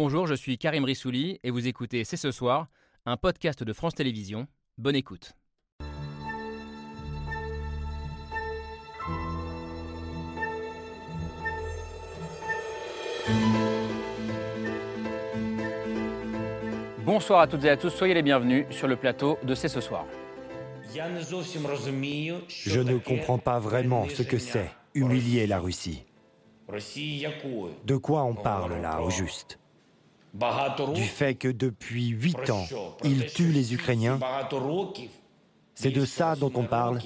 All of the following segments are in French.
Bonjour, je suis Karim Rissouli et vous écoutez C'est ce soir, un podcast de France Télévisions. Bonne écoute. Bonsoir à toutes et à tous, soyez les bienvenus sur le plateau de C'est ce soir. Je ne comprends pas vraiment ce que c'est humilier la Russie. De quoi on parle là au juste? Du fait que depuis huit ans, ils tuent les Ukrainiens. C'est de ça dont on parle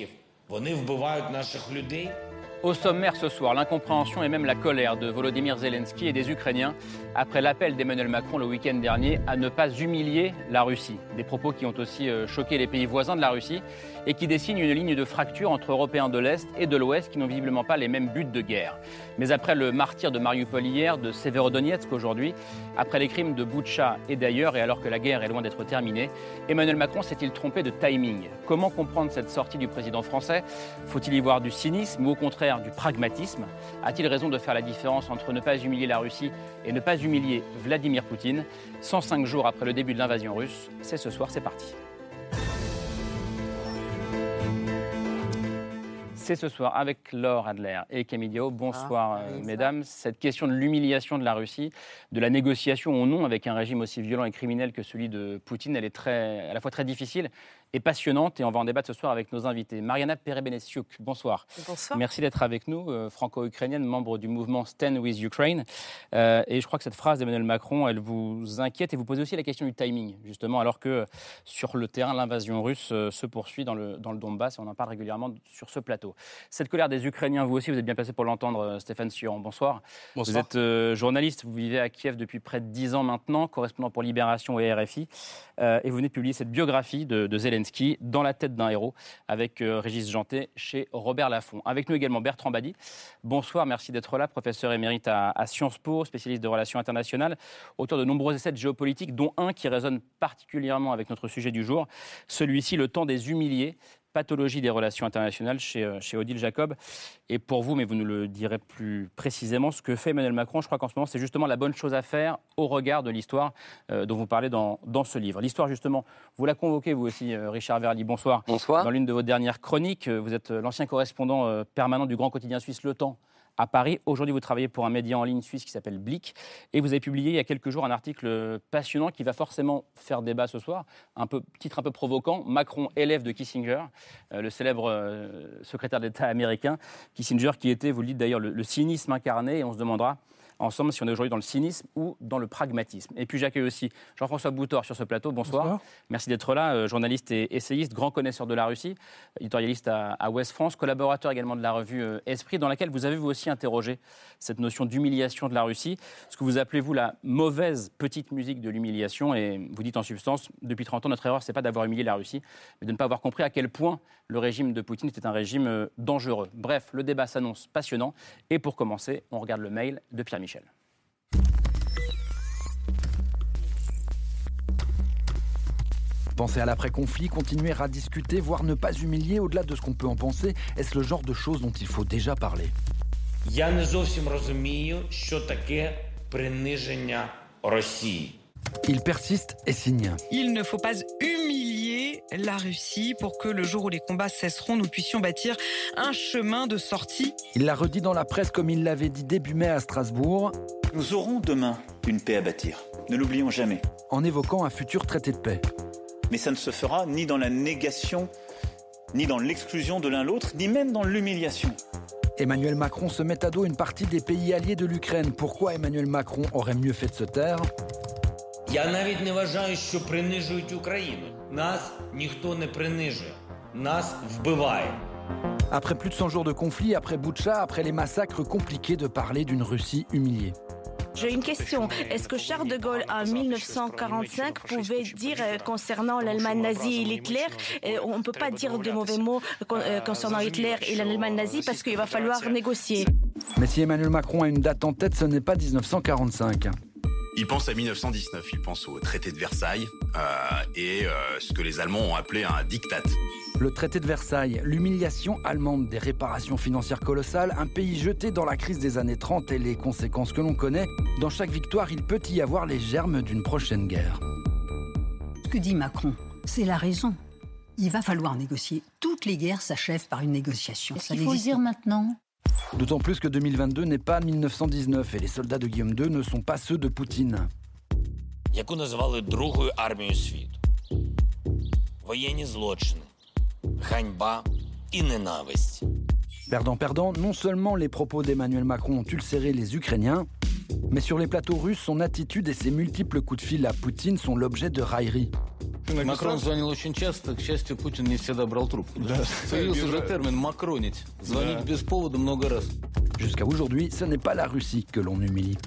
au sommaire ce soir, l'incompréhension et même la colère de Volodymyr Zelensky et des Ukrainiens après l'appel d'Emmanuel Macron le week-end dernier à ne pas humilier la Russie. Des propos qui ont aussi euh, choqué les pays voisins de la Russie et qui dessinent une ligne de fracture entre Européens de l'Est et de l'Ouest qui n'ont visiblement pas les mêmes buts de guerre. Mais après le martyr de Mariupol hier, de Severodonetsk aujourd'hui, après les crimes de Boutcha et d'ailleurs, et alors que la guerre est loin d'être terminée, Emmanuel Macron s'est-il trompé de timing? Comment comprendre cette sortie du président français? Faut-il y voir du cynisme ou au contraire du pragmatisme A-t-il raison de faire la différence entre ne pas humilier la Russie et ne pas humilier Vladimir Poutine? 105 jours après le début de l'invasion russe, c'est ce soir, c'est parti. C'est ce soir avec Laure Adler et Camille Diao. Bonsoir, ah, euh, mesdames. Cette question de l'humiliation de la Russie, de la négociation ou non avec un régime aussi violent et criminel que celui de Poutine, elle est très, à la fois très difficile et passionnante. Et on va en débattre ce soir avec nos invités. Mariana Perebenesiuk, bonsoir. Bonsoir. Merci d'être avec nous, euh, franco-ukrainienne, membre du mouvement Stand with Ukraine. Euh, et je crois que cette phrase d'Emmanuel Macron, elle vous inquiète et vous posez aussi la question du timing, justement, alors que sur le terrain, l'invasion russe euh, se poursuit dans le, dans le Donbass et on en parle régulièrement sur ce plateau. Cette colère des Ukrainiens, vous aussi, vous êtes bien placé pour l'entendre, Stéphane Sion. Bonsoir. Bonsoir. Vous êtes journaliste, vous vivez à Kiev depuis près de 10 ans maintenant, correspondant pour Libération et RFI. et vous venez de publier cette biographie de, de Zelensky dans la tête d'un héros avec euh, Régis Janté chez Robert Laffont. Avec nous également Bertrand Badi. Bonsoir, merci d'être là, professeur émérite à, Sciences Po, spécialiste de relations internationales, auteur de nombreux essais de géopolitique, dont un qui résonne particulièrement avec notre sujet du jour, celui-ci, Le temps des humiliés, pathologie des relations internationales chez, euh, chez Odile Jacob. Et pour vous, mais vous nous le direz plus précisément, ce que fait Emmanuel Macron, je crois qu'en ce moment, c'est justement la bonne chose à faire au regard de l'histoire euh, dont vous parlez dans, dans ce livre. L'histoire, justement, vous la convoquez, vous aussi, euh, Richard Verly. Bonsoir. Bonsoir. Dans l'une de vos dernières chroniques, vous êtes l'ancien correspondant permanent du grand quotidien suisse Le Temps à Paris. Aujourd'hui, vous travaillez pour un média en ligne suisse qui s'appelle Blick. Et vous avez publié il y a quelques jours un article passionnant qui va forcément faire débat ce soir. Un titre un peu provoquant Macron, élève de Kissinger, euh, le célèbre euh, secrétaire d'État américain. Kissinger qui était, vous le dites d'ailleurs, le cynisme incarné. Et on se demandera ensemble si on est aujourd'hui dans le cynisme ou dans le pragmatisme. Et puis j'accueille aussi Jean-François Boutor sur ce plateau. Bonsoir. Merci d'être là, euh, journaliste et essayiste, grand connaisseur de la Russie, éditorialiste à, à Ouest France, collaborateur également de la revue euh, Esprit, dans laquelle vous avez vous aussi interrogé cette notion d'humiliation de la Russie, ce que vous appelez vous la mauvaise petite musique de l'humiliation. Et vous dites en substance, depuis 30 ans, notre erreur, c'est pas d'avoir humilié la Russie, mais de ne pas avoir compris à quel point le régime de Poutine était un régime euh, dangereux. Bref, le débat s'annonce passionnant. Et pour commencer, on regarde le mail de Pierre Michel. Penser à l'après-conflit, continuer à discuter, voire ne pas humilier au-delà de ce qu'on peut en penser, est-ce le genre de choses dont il faut déjà parler? Il persiste et signe. Il ne faut pas humilier la Russie pour que le jour où les combats cesseront, nous puissions bâtir un chemin de sortie. Il l'a redit dans la presse comme il l'avait dit début mai à Strasbourg. Nous aurons demain une paix à bâtir. Ne l'oublions jamais. En évoquant un futur traité de paix. Mais ça ne se fera ni dans la négation, ni dans l'exclusion de l'un l'autre, ni même dans l'humiliation. Emmanuel Macron se met à dos une partie des pays alliés de l'Ukraine. Pourquoi Emmanuel Macron aurait mieux fait de se taire? Я навіть не вважаю, що принижують Україну. Нас ніхто не принижує. Нас вбиває. Après plus de 100 jours de conflit, après Boutcha, après les massacres, compliqué de parler d'une Russie humiliée. J'ai une question. Est-ce que Charles de Gaulle, en 1945, pouvait dire euh, concernant l'Allemagne nazie et Hitler, euh, on ne peut pas dire de mauvais mots euh, concernant Hitler et l'Allemagne nazie parce qu'il va falloir négocier. Mais si Emmanuel Macron a une date en tête, ce n'est pas 1945. Il pense à 1919, il pense au traité de Versailles euh, et euh, ce que les Allemands ont appelé un diktat. Le traité de Versailles, l'humiliation allemande des réparations financières colossales, un pays jeté dans la crise des années 30 et les conséquences que l'on connaît, dans chaque victoire, il peut y avoir les germes d'une prochaine guerre. Ce que dit Macron, c'est la raison. Il va falloir négocier. Toutes les guerres s'achèvent par une négociation. Il faut le dire maintenant? D'autant plus que 2022 n'est pas 1919 et les soldats de Guillaume II ne sont pas ceux de Poutine. Perdant-perdant, non seulement les propos d'Emmanuel Macron ont ulcéré les Ukrainiens, mais sur les plateaux russes, son attitude et ses multiples coups de fil à Poutine sont l'objet de railleries Макрон звонил очень часто, к счастью, Путин не всегда брал трубку. Да. Появился уже термин «макронить», звонить да. без повода много раз. Jusqu'à aujourd'hui, ce n'est pas la Russie que l'on humilie.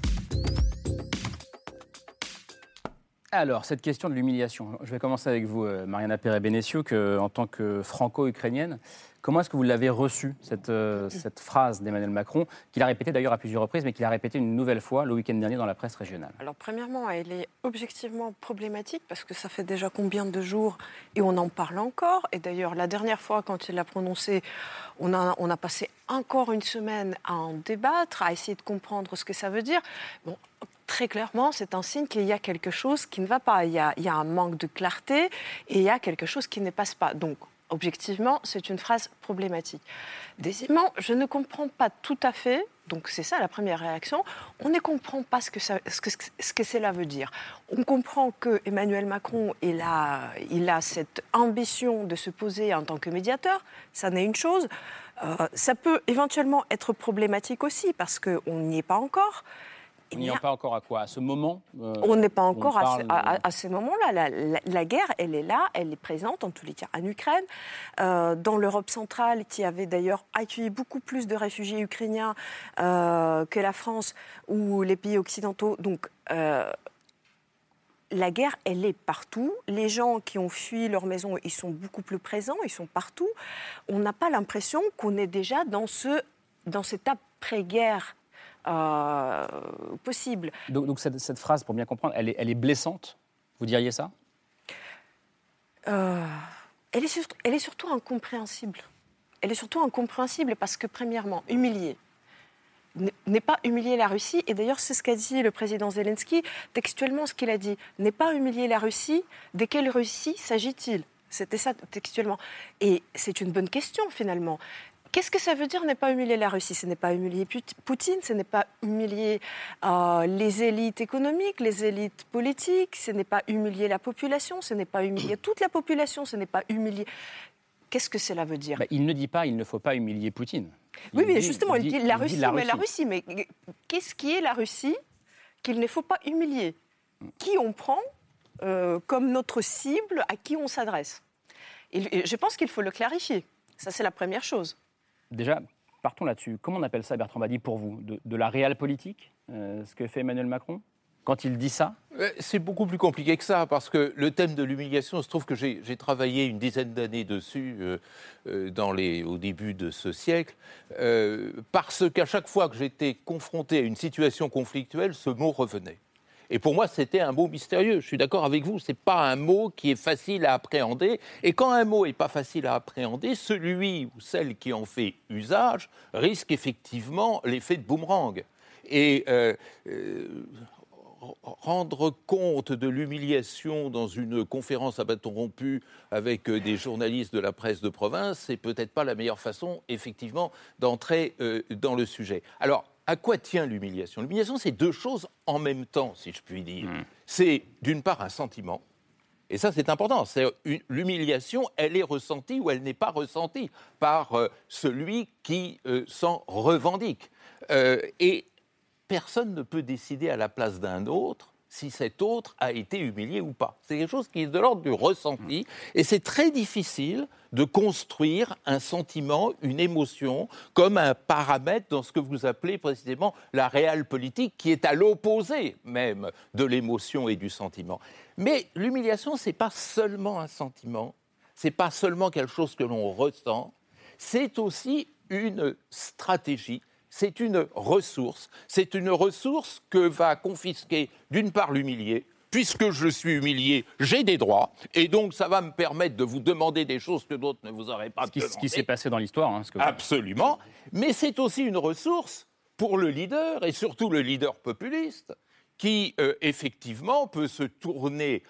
Alors, cette question de l'humiliation, je vais commencer avec vous, euh, Mariana Perez-Benesio, en tant que franco-ukrainienne. Comment est-ce que vous l'avez cette, euh, cette phrase d'Emmanuel Macron, qu'il a répétée d'ailleurs à plusieurs reprises, mais qu'il a répétée une nouvelle fois le week-end dernier dans la presse régionale? Alors, premièrement, elle est objectivement problématique parce que ça fait déjà combien de jours et on en parle encore? Et d'ailleurs, la dernière fois, quand il l'a prononcée, on a, a passé encore une semaine à en débattre, à essayer de comprendre ce que ça veut dire. Bon, très clairement, c'est un signe qu'il y a quelque chose qui ne va pas. Il y, a, il y, a, un manque de clarté et il y a quelque chose qui ne passe pas. Donc, objectivement, c'est une phrase problématique. Deuxièmement, je ne comprends pas tout à fait, donc c'est ça la première réaction, on ne comprend pas ce que, cela veut dire. On comprend que Emmanuel Macron, il a cette ambition de se poser en tant que médiateur, ça n'est une chose. Euh, ça peut éventuellement être problématique aussi, parce qu'on n'y est pas encore. On n'y est pas encore à quoi? À ce moment euh, On n'est pas encore à, à, ce moment-là. La, guerre, elle est là, elle est présente, en tous les cas, en Ukraine. Euh, dans l'Europe centrale, qui avait d'ailleurs accueilli beaucoup plus de réfugiés ukrainiens euh, que la France ou les pays occidentaux. Donc, la guerre, elle est partout. Les gens qui ont fui leur maison, ils sont beaucoup plus présents, ils sont partout. On n'a pas l'impression qu'on est déjà dans, ce, dans cette après-guerre euh, possible. Donc, cette, phrase, pour bien comprendre, elle est, elle est blessante? Vous diriez ça? Euh, elle, est elle est surtout incompréhensible. Elle est surtout incompréhensible parce que, premièrement, humilier n'est pas humilier la Russie. Et d'ailleurs, c'est ce qu'a dit le président Zelensky. Textuellement, ce qu'il a dit, n'est pas humilier la Russie. De quelle Russie s'agit-il? C'était ça textuellement. Et c'est une bonne question, finalement. Qu'est-ce que ça veut dire ne pas humilier la Russie? Ce n'est pas humilier Poutine, ce n'est pas humilier euh, les élites économiques, les élites politiques, ce n'est pas humilier la population, ce n'est pas humilier toute la population, ce n'est pas humilier... Qu'est-ce que cela veut dire? Bah, Il ne dit pas il ne faut pas humilier Poutine. oui, mais justement, il dit, la, Russie, mais la Russie. Mais qu'est-ce qui est la Russie qu'il ne faut pas humilier? Qui on prend euh, comme notre cible, à qui on s'adresse? Je pense qu'il faut le clarifier. Ça, c'est la première chose. Déjà, partons là-dessus. Comment on appelle ça, Bertrand Badi, pour vous? De, la réelle politique, euh, ce que fait Emmanuel Macron? Quand il dit ça? Euh, C'est beaucoup plus compliqué que ça, parce que le thème de l'humiliation, se trouve que j'ai travaillé une dizaine d'années dessus euh, au début de ce siècle, parce qu'à chaque fois que j'étais confronté à une situation conflictuelle, ce mot revenait. Et pour moi, c'était un mot mystérieux. Je suis d'accord avec vous, ce n'est pas un mot qui est facile à appréhender. Et quand un mot n'est pas facile à appréhender, celui ou celle qui en fait usage risque effectivement l'effet de boomerang. Et euh, euh, rendre compte de l'humiliation dans une conférence à bâton rompu avec euh, des journalistes de la presse de province, c'est peut-être pas la meilleure façon, effectivement, d'entrer dans le sujet. Alors, à quoi tient l'humiliation? L'humiliation, c'est deux choses en même temps, si je puis dire. Hmm. C'est d'une part un sentiment, et ça c'est important, l'humiliation, elle est ressentie ou elle n'est pas ressentie par euh, celui qui euh, s'en revendique. Euh, et personne ne peut décider à la place d'un autre si cet autre a été humilié ou pas. C'est quelque chose qui est de l'ordre du ressenti, et c'est très difficile de construire un sentiment, une émotion, comme un paramètre dans ce que vous appelez précisément la réelle politique, qui est à l'opposé même de l'émotion et du sentiment. Mais l'humiliation, ce n'est pas seulement un sentiment, ce n'est pas seulement quelque chose que l'on ressent, c'est aussi une stratégie, c'est une ressource. C'est une ressource que va confisquer d'une part l'humilié, puisque je suis humilié, j'ai des droits, et donc ça va me permettre de vous demander des choses que d'autres ne vous auraient pas Ce qui, ce qui s'est passé dans l'histoire. Hein, Absolument. Mais c'est aussi une ressource pour le leader, et surtout le leader populiste, qui euh, effectivement peut se tourner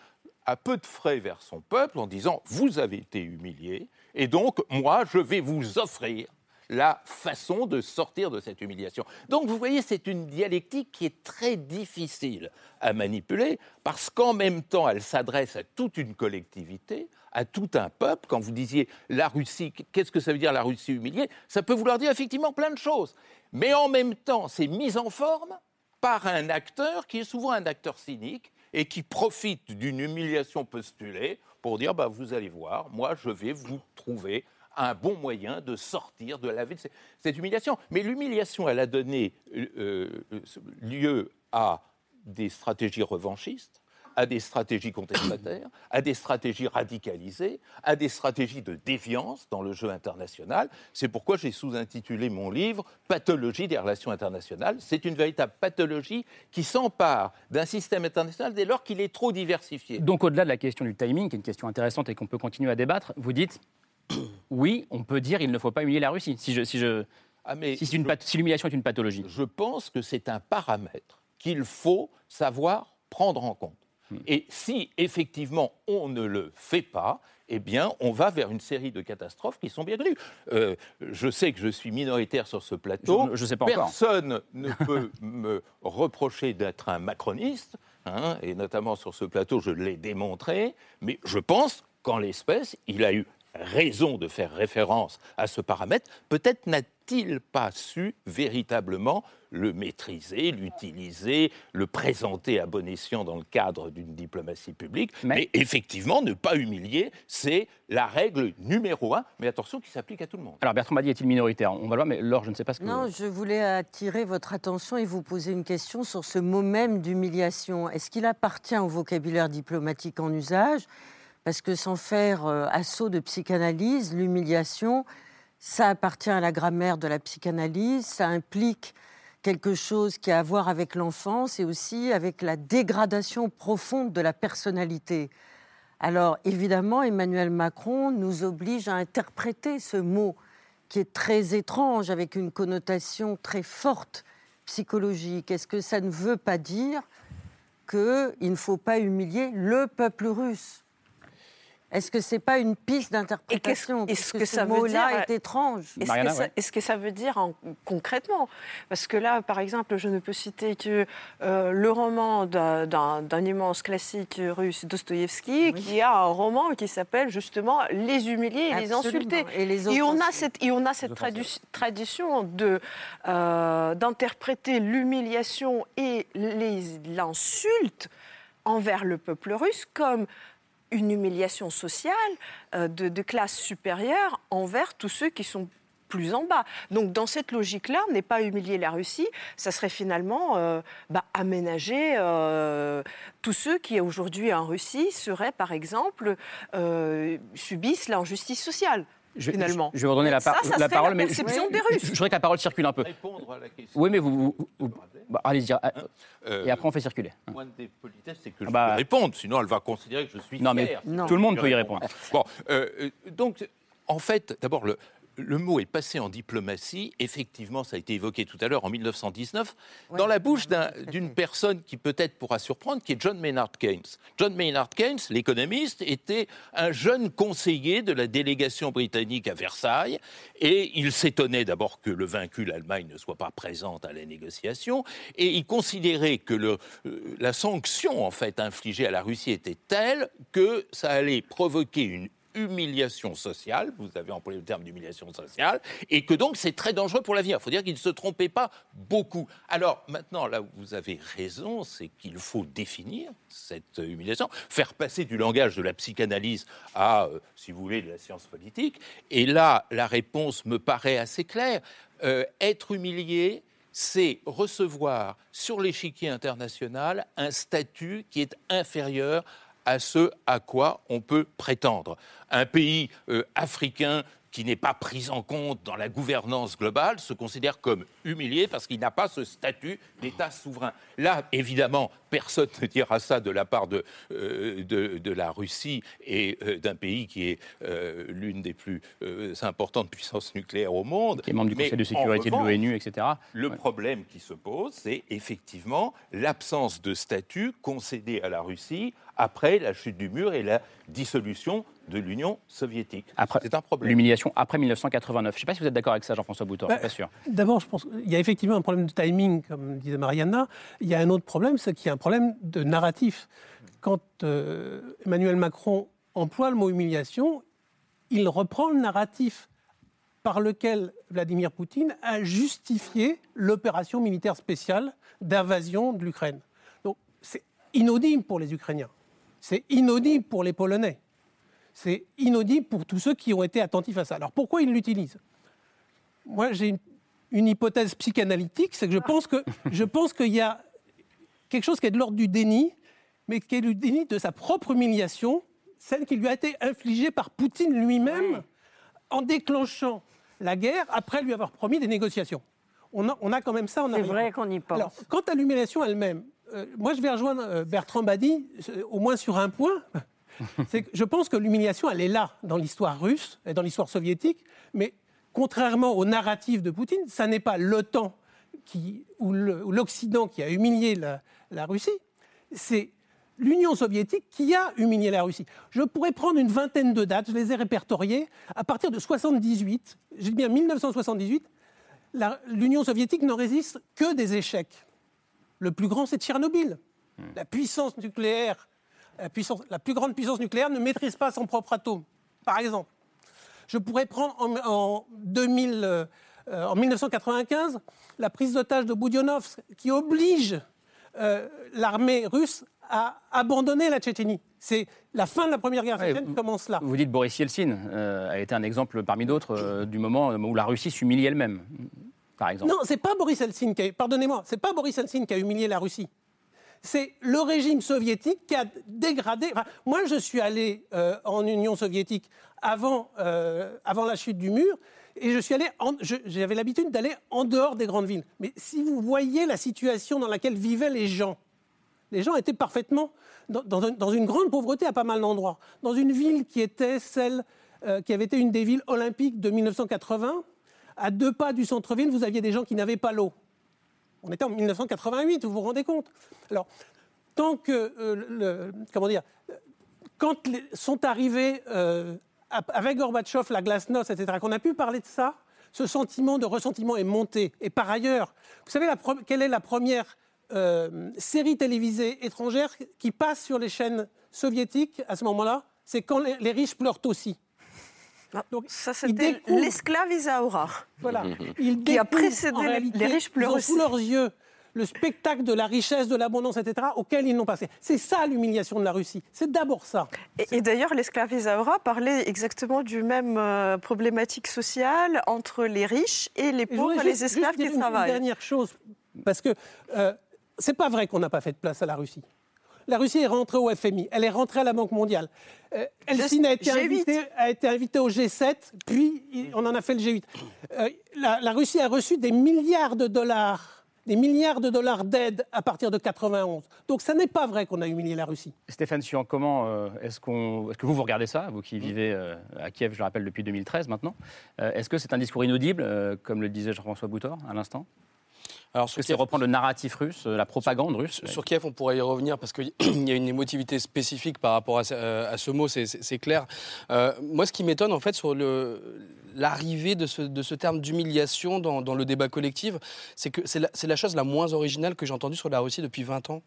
à peu de frais vers son peuple en disant Vous avez été humilié, et donc moi, je vais vous offrir la façon de sortir de cette humiliation. Donc vous voyez, c'est une dialectique qui est très difficile à manipuler parce qu'en même temps, elle s'adresse à toute une collectivité, à tout un peuple. Quand vous disiez la Russie, qu'est-ce que ça veut dire la Russie humiliée? Ça peut vouloir dire effectivement plein de choses. Mais en même temps, c'est mis en forme par un acteur qui est souvent un acteur cynique et qui profite d'une humiliation postulée pour dire bah, vous allez voir, moi je vais vous trouver un bon moyen de sortir, de laver cette humiliation. Mais l'humiliation, elle a donné euh, euh, lieu à des stratégies revanchistes, à des stratégies contestataires, à des stratégies radicalisées, à des stratégies de déviance dans le jeu international. C'est pourquoi j'ai sous-intitulé mon livre Pathologie des relations internationales. C'est une véritable pathologie qui s'empare d'un système international dès lors qu'il est trop diversifié. Donc au-delà de la question du timing, qui est une question intéressante et qu'on peut continuer à débattre, vous dites oui, on peut dire qu'il ne faut pas humilier la Russie. Si, ah, si, l'humiliation est une pathologie. Je pense que c'est un paramètre qu'il faut savoir prendre en compte. Hmm. Et si effectivement on ne le fait pas, eh bien, on va vers une série de catastrophes qui sont bienvenues. Euh, je sais que je suis minoritaire sur ce plateau. Je, sais pas Personne ne peut me reprocher d'être un macroniste, hein, et notamment sur ce plateau, je l'ai démontré. Mais je pense qu'en l'espèce, il a eu raison de faire référence à ce paramètre, peut-être n'a-t-il pas su véritablement le maîtriser, l'utiliser, le présenter à bon escient dans le cadre d'une diplomatie publique. Mais... effectivement, ne pas humilier, c'est la règle numéro un, mais attention, qui s'applique à tout le monde. Alors Bertrand Badi est-il minoritaire? On va le voir, mais Laure, je ne sais pas ce que... Non, je voulais attirer votre attention et vous poser une question sur ce mot même d'humiliation. Est-ce qu'il appartient au vocabulaire diplomatique en usage? Parce que sans faire euh, assaut de psychanalyse, l'humiliation, ça appartient à la grammaire de la psychanalyse, ça implique quelque chose qui a à voir avec l'enfance et aussi avec la dégradation profonde de la personnalité. Alors évidemment, Emmanuel Macron nous oblige à interpréter ce mot qui est très étrange, avec une connotation très forte psychologique. Est-ce que ça ne veut pas dire qu'il ne faut pas humilier le peuple russe? Est-ce que c'est pas une piste d'interprétation Est-ce que, ce mot-là est étrange Est-ce que, ça veut dire concrètement? Parce que là, par exemple, je ne peux citer que euh, le roman d'un immense classique russe, Dostoïevski, qui a un roman qui s'appelle justement Les humiliés et les insultés. Et, les et, on a cette, et on a cette tradition euh, d'interpréter l'humiliation et l'insulte envers le peuple russe comme une humiliation sociale euh, de, classe supérieure envers tous ceux qui sont plus en bas. Donc dans cette logique-là, n'est pas humilier la Russie, ça serait finalement euh, bah, aménager euh, tous ceux qui aujourd'hui en Russie seraient par exemple subissent l'injustice sociale. Je, finalement. Je, vais vous donner la, la parole, mais je, je, voudrais que la parole circule un peu. Répondre à la question. Oui, mais vous, bah, allez-y. Hein, euh, et après, on fait circuler. Le point des politesses, c'est que je ah bah... répondre, sinon elle va considérer que je suis non, Mais tout le monde peut y répondre. Bon, euh, donc, en fait, d'abord, le, le mot est passé en diplomatie. Effectivement, ça a été évoqué tout à l'heure en 1919, dans la bouche d'une personne qui peut-être pourra surprendre, qui est John Maynard Keynes. John Maynard Keynes, l'économiste, était un jeune conseiller de la délégation britannique à Versailles, et il s'étonnait d'abord que le vaincu, l'Allemagne, ne soit pas présente à la négociation, et il considérait que le, euh, la sanction en fait infligée à la Russie était telle que ça allait provoquer une humiliation sociale, vous avez employé le terme d'humiliation sociale, et que donc c'est très dangereux pour l'avenir. Il faut dire qu'il ne se trompait pas beaucoup. Alors maintenant, là où vous avez raison, c'est qu'il faut définir cette humiliation, faire passer du langage de la psychanalyse à, euh, si vous voulez, de la science politique. Et là, la réponse me paraît assez claire. Euh, être humilié, c'est recevoir sur l'échiquier international un statut qui est inférieur à ce à quoi on peut prétendre. Un pays euh, africain qui n'est pas pris en compte dans la gouvernance globale se considère comme humilié parce qu'il n'a pas ce statut d'État souverain. Là, évidemment, personne ne dira ça de la part de, euh, de, la Russie et euh, d'un pays qui est euh, l'une des plus importantes puissances nucléaires au monde. Qui est membre du Conseil de sécurité de l'ONU, etc. Le problème qui se pose, c'est effectivement l'absence de statut concédé à la Russie après la chute du mur et la dissolution de l'Union soviétique. C'est un problème. L'humiliation après 1989. Je ne sais pas si vous êtes d'accord avec ça, Jean-François Boutor. Bah, pas sûr. D'abord, je pense qu'il y a effectivement un problème de timing, comme disait Mariana. Il y a un autre problème, c'est qu'il y a problème de narratif. Quand euh, Emmanuel Macron emploie le mot humiliation, il reprend le narratif par lequel Vladimir Poutine a justifié l'opération militaire spéciale d'invasion de l'Ukraine. Donc c'est inaudible pour les Ukrainiens. C'est inaudible pour les Polonais. C'est inaudible pour tous ceux qui ont été attentifs à ça. Alors pourquoi ils l'utilisent Moi, j'ai une, hypothèse psychanalytique, c'est que je pense que je pense qu'il y a quelque chose qui est de l'ordre du déni, mais qui est du déni de sa propre humiliation, celle qui lui a été infligée par Poutine lui-même en déclenchant la guerre après lui avoir promis des négociations. On a, quand même ça. C'est vrai qu'on y pense. Alors, quant à l'humiliation elle-même, euh, moi, je vais rejoindre euh, Bertrand Badi, euh, au moins sur un point. C'est que je pense que l'humiliation, elle est là dans l'histoire russe et dans l'histoire soviétique, mais contrairement au narratif de Poutine, ça n'est pas l'OTAN ou l'Occident qui a humilié la, Russie, c'est l'Union soviétique qui a humilié la Russie. Je pourrais prendre une vingtaine de dates, je les ai répertoriées. À partir de 78, je dis bien 1978, l'Union soviétique ne résiste que des échecs. Le plus grand, c'est Tchernobyl. La puissance nucléaire, la, plus grande puissance nucléaire ne maîtrise pas son propre atome, par exemple. Je pourrais prendre en, 2000, euh, en 1995 la prise d'otage de Boudionovsk, qui oblige euh, l'armée russe à abandonner la Tchétchénie. C'est la fin de la première guerre tchétchène qui commence là. Vous dites Boris Yeltsin euh, a été un exemple parmi d'autres du moment où la Russie s'humilie elle-même par exemple Non, c'est pas Boris Eltsine qui a, pardonnez-moi, c'est pas Boris Eltsine qui a humilié la Russie. C'est le régime soviétique qui a dégradé. moi, je suis allé euh, en Union soviétique avant, euh, avant la chute du mur, et je suis allé. j'avais l'habitude d'aller en dehors des grandes villes. Mais si vous voyez la situation dans laquelle vivaient les gens, les gens étaient parfaitement dans, une grande pauvreté à pas mal d'endroits. Dans une ville qui était celle euh, qui avait été une des villes olympiques de 1980, à deux pas du centre-ville, vous aviez des gens qui n'avaient pas l'eau. On était en 1988, vous vous rendez compte Alors, tant que, euh, comment dire, quand sont arrivés euh, avec Gorbatchev la glasnost, etc., qu'on a pu parler de ça, ce sentiment de ressentiment est monté. Et par ailleurs, vous savez quelle est la première euh, série télévisée étrangère qui passe sur les chaînes soviétiques à ce moment-là? C'est quand les riches pleurent aussi. Ah, donc, ça, c'était l'esclave Isaura. Voilà. Il qui a précédé les riches pleurent Ils ont sous leurs yeux le spectacle de la richesse, de l'abondance, etc., auquel ils n'ont pas C'est ça l'humiliation de la Russie. C'est d'abord ça. Et, d'ailleurs, l'esclave Isaura parlait exactement du même euh, problématique sociale entre les riches et les pauvres, les esclaves qui travaillent. Une dernière chose, parce que euh, c'est pas vrai qu'on n'a pas fait de place à la Russie la Russie est rentrée au FMI, elle est rentrée à la Banque mondiale. Euh, Helsinki a été, invitée, au G7, puis on en a fait le G8. Euh, la, Russie a reçu des milliards de dollars des milliards de dollars d'aide à partir de 91. Donc ça n'est pas vrai qu'on a humilié la Russie. Stéphane Sion, comment euh, est-ce, qu'on, est-ce que vous vous regardez ça, vous qui vivez à Kiev, je le rappelle, depuis 2013 maintenant Est-ce que c'est un discours inaudible, comme le disait Jean-François Boutor à l'instant? Alors, c'est reprendre le narratif russe, euh, la propagande russe. Sur, Kiev, on pourrait y revenir parce qu'il y a une émotivité spécifique par rapport à, euh, ce mot, c'est clair. Euh, moi, ce qui m'étonne, en fait, sur l'arrivée de ce, terme d'humiliation dans, le débat collectif, c'est que c'est la, la, chose la moins originale que j'ai entendue sur la Russie depuis 20 ans.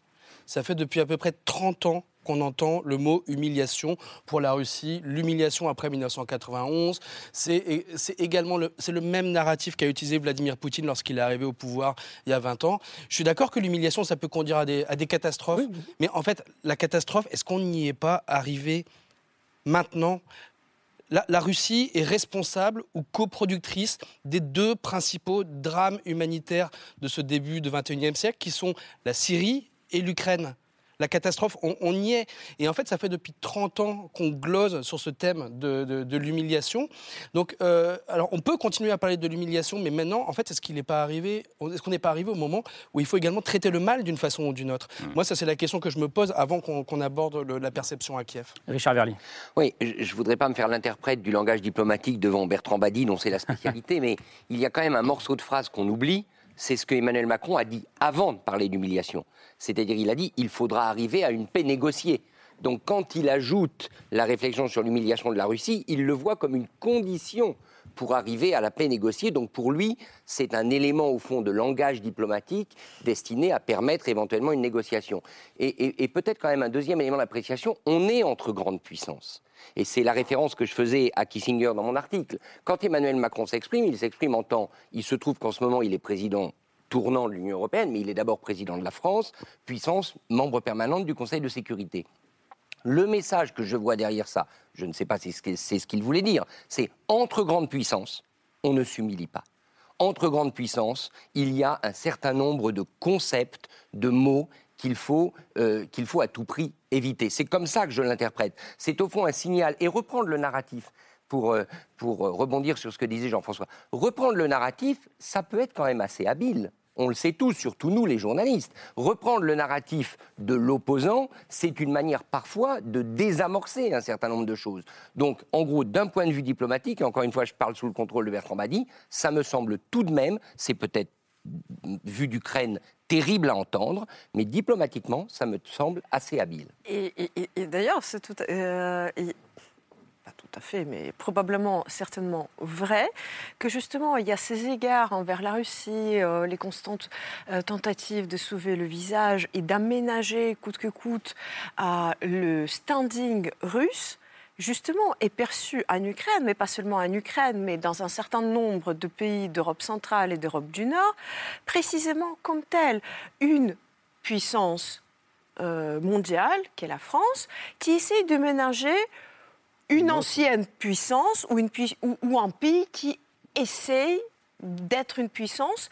Ça fait depuis à peu près 30 ans qu'on entend le mot humiliation pour la Russie, l'humiliation après 1991. C'est également le, le même narratif qu'a utilisé Vladimir Poutine lorsqu'il est arrivé au pouvoir il y a 20 ans. Je suis d'accord que l'humiliation, ça peut conduire à des, à des catastrophes, mais en fait, la catastrophe, est-ce qu'on n'y est pas arrivé maintenant? La, la, Russie est responsable ou coproductrice des deux principaux drames humanitaires de ce début du XXIe siècle, qui sont la Syrie et l'Ukraine. la catastrophe, on, y est. Et en fait, ça fait depuis 30 ans qu'on glose sur ce thème de, l'humiliation. Donc, euh, alors, on peut continuer à parler de l'humiliation, mais maintenant, en fait, est-ce qu'il n'est pas arrivé, est-ce qu'on n'est pas arrivé au moment où il faut également traiter le mal d'une façon ou d'une autre? Mmh. Moi, ça, c'est la question que je me pose avant qu'on aborde la perception à Kiev. Richard Verly. Oui, je ne voudrais pas me faire l'interprète du langage diplomatique devant Bertrand Badi, dont c'est la spécialité, mais il y a quand même un morceau de phrase qu'on oublie, c'est ce que Emmanuel Macron a dit avant de parler d'humiliation. C'est-à-dire, il a dit il faudra arriver à une paix négociée. Donc, quand il ajoute la réflexion sur l'humiliation de la Russie, il le voit comme une condition pour arriver à la paix négociée. Donc pour lui, c'est un élément au fond de langage diplomatique destiné à permettre éventuellement une négociation. Et, peut-être quand même un deuxième élément d'appréciation, on est entre grandes puissances. Et c'est la référence que je faisais à Kissinger dans mon article. Quand Emmanuel Macron s'exprime, il s'exprime en tant, il se trouve qu'en ce moment il est président tournant de l'Union européenne, mais il est d'abord président de la France, puissance membre permanente du Conseil de sécurité. Le message que je vois derrière ça, je ne sais pas si c'est ce qu'il voulait dire, c'est entre grandes puissances, on ne s'humilie pas. Entre grandes puissances, il y a un certain nombre de concepts, de mots qu'il faut, euh, qu'il faut à tout prix éviter. C'est comme ça que je l'interprète. C'est au fond un signal. Et reprendre le narratif, pour, euh, pour euh, rebondir sur ce que disait Jean-François, reprendre le narratif, ça peut être quand même assez habile on le sait tous, surtout nous les journalistes, reprendre le narratif de l'opposant, c'est une manière parfois de désamorcer un certain nombre de choses. Donc, en gros, d'un point de vue diplomatique, et encore une fois, je parle sous le contrôle de Bertrand Badi, ça me semble tout de même, c'est peut-être vu d'Ukraine terrible à entendre, mais diplomatiquement, ça me semble assez habile. Et, d'ailleurs, c'est tout. Euh, tout à fait, mais probablement, certainement vrai, que justement, il y a ces égards envers la Russie, euh, les constantes euh, tentatives de sauver le visage et d'aménager coûte que coûte le standing russe justement, est perçu en Ukraine, mais pas seulement en Ukraine, mais dans un certain nombre de pays d'Europe centrale et d'Europe du Nord, précisément comme telle une puissance euh, mondiale, qu'est la France, qui essaie de ménager une ancienne puissance ou, une, ou, un pays qui essaye d'être une puissance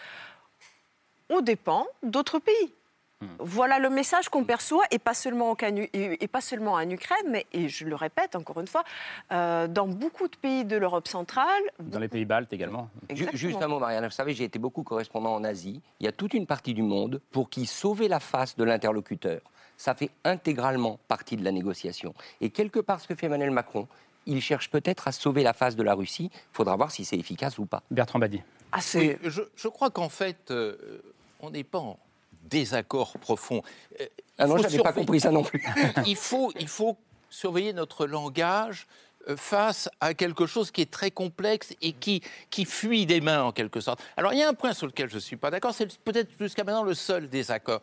aux dépens d'autres pays. Hmm. Voilà le message qu'on perçoit, et pas seulement, et pas seulement en Ukraine, mais, et je le répète encore une fois, euh, dans beaucoup de pays de l'Europe centrale. Dans les pays baltes également. Juste un mot, Marianne. Vous savez, j'ai été beaucoup correspondant en Asie. Il y a toute une partie du monde pour qui sauver la face de l'interlocuteur, ça fait intégralement partie de la négociation. Et quelque part, ce que fait Emmanuel Macron, il cherche peut-être à sauver la face de la Russie. Il faudra voir si c'est efficace ou pas. Bertrand Badi. Ah, je, crois qu'en fait, euh, on n'est pas en désaccord profond. Euh, ah non, je n'avais pas compris ça non plus. il, faut, il faut surveiller notre langage euh, face à quelque chose qui est très complexe et qui, qui fuit des mains en quelque sorte. Alors il y a un point sur lequel je ne suis pas d'accord, c'est peut-être jusqu'à maintenant le seul désaccord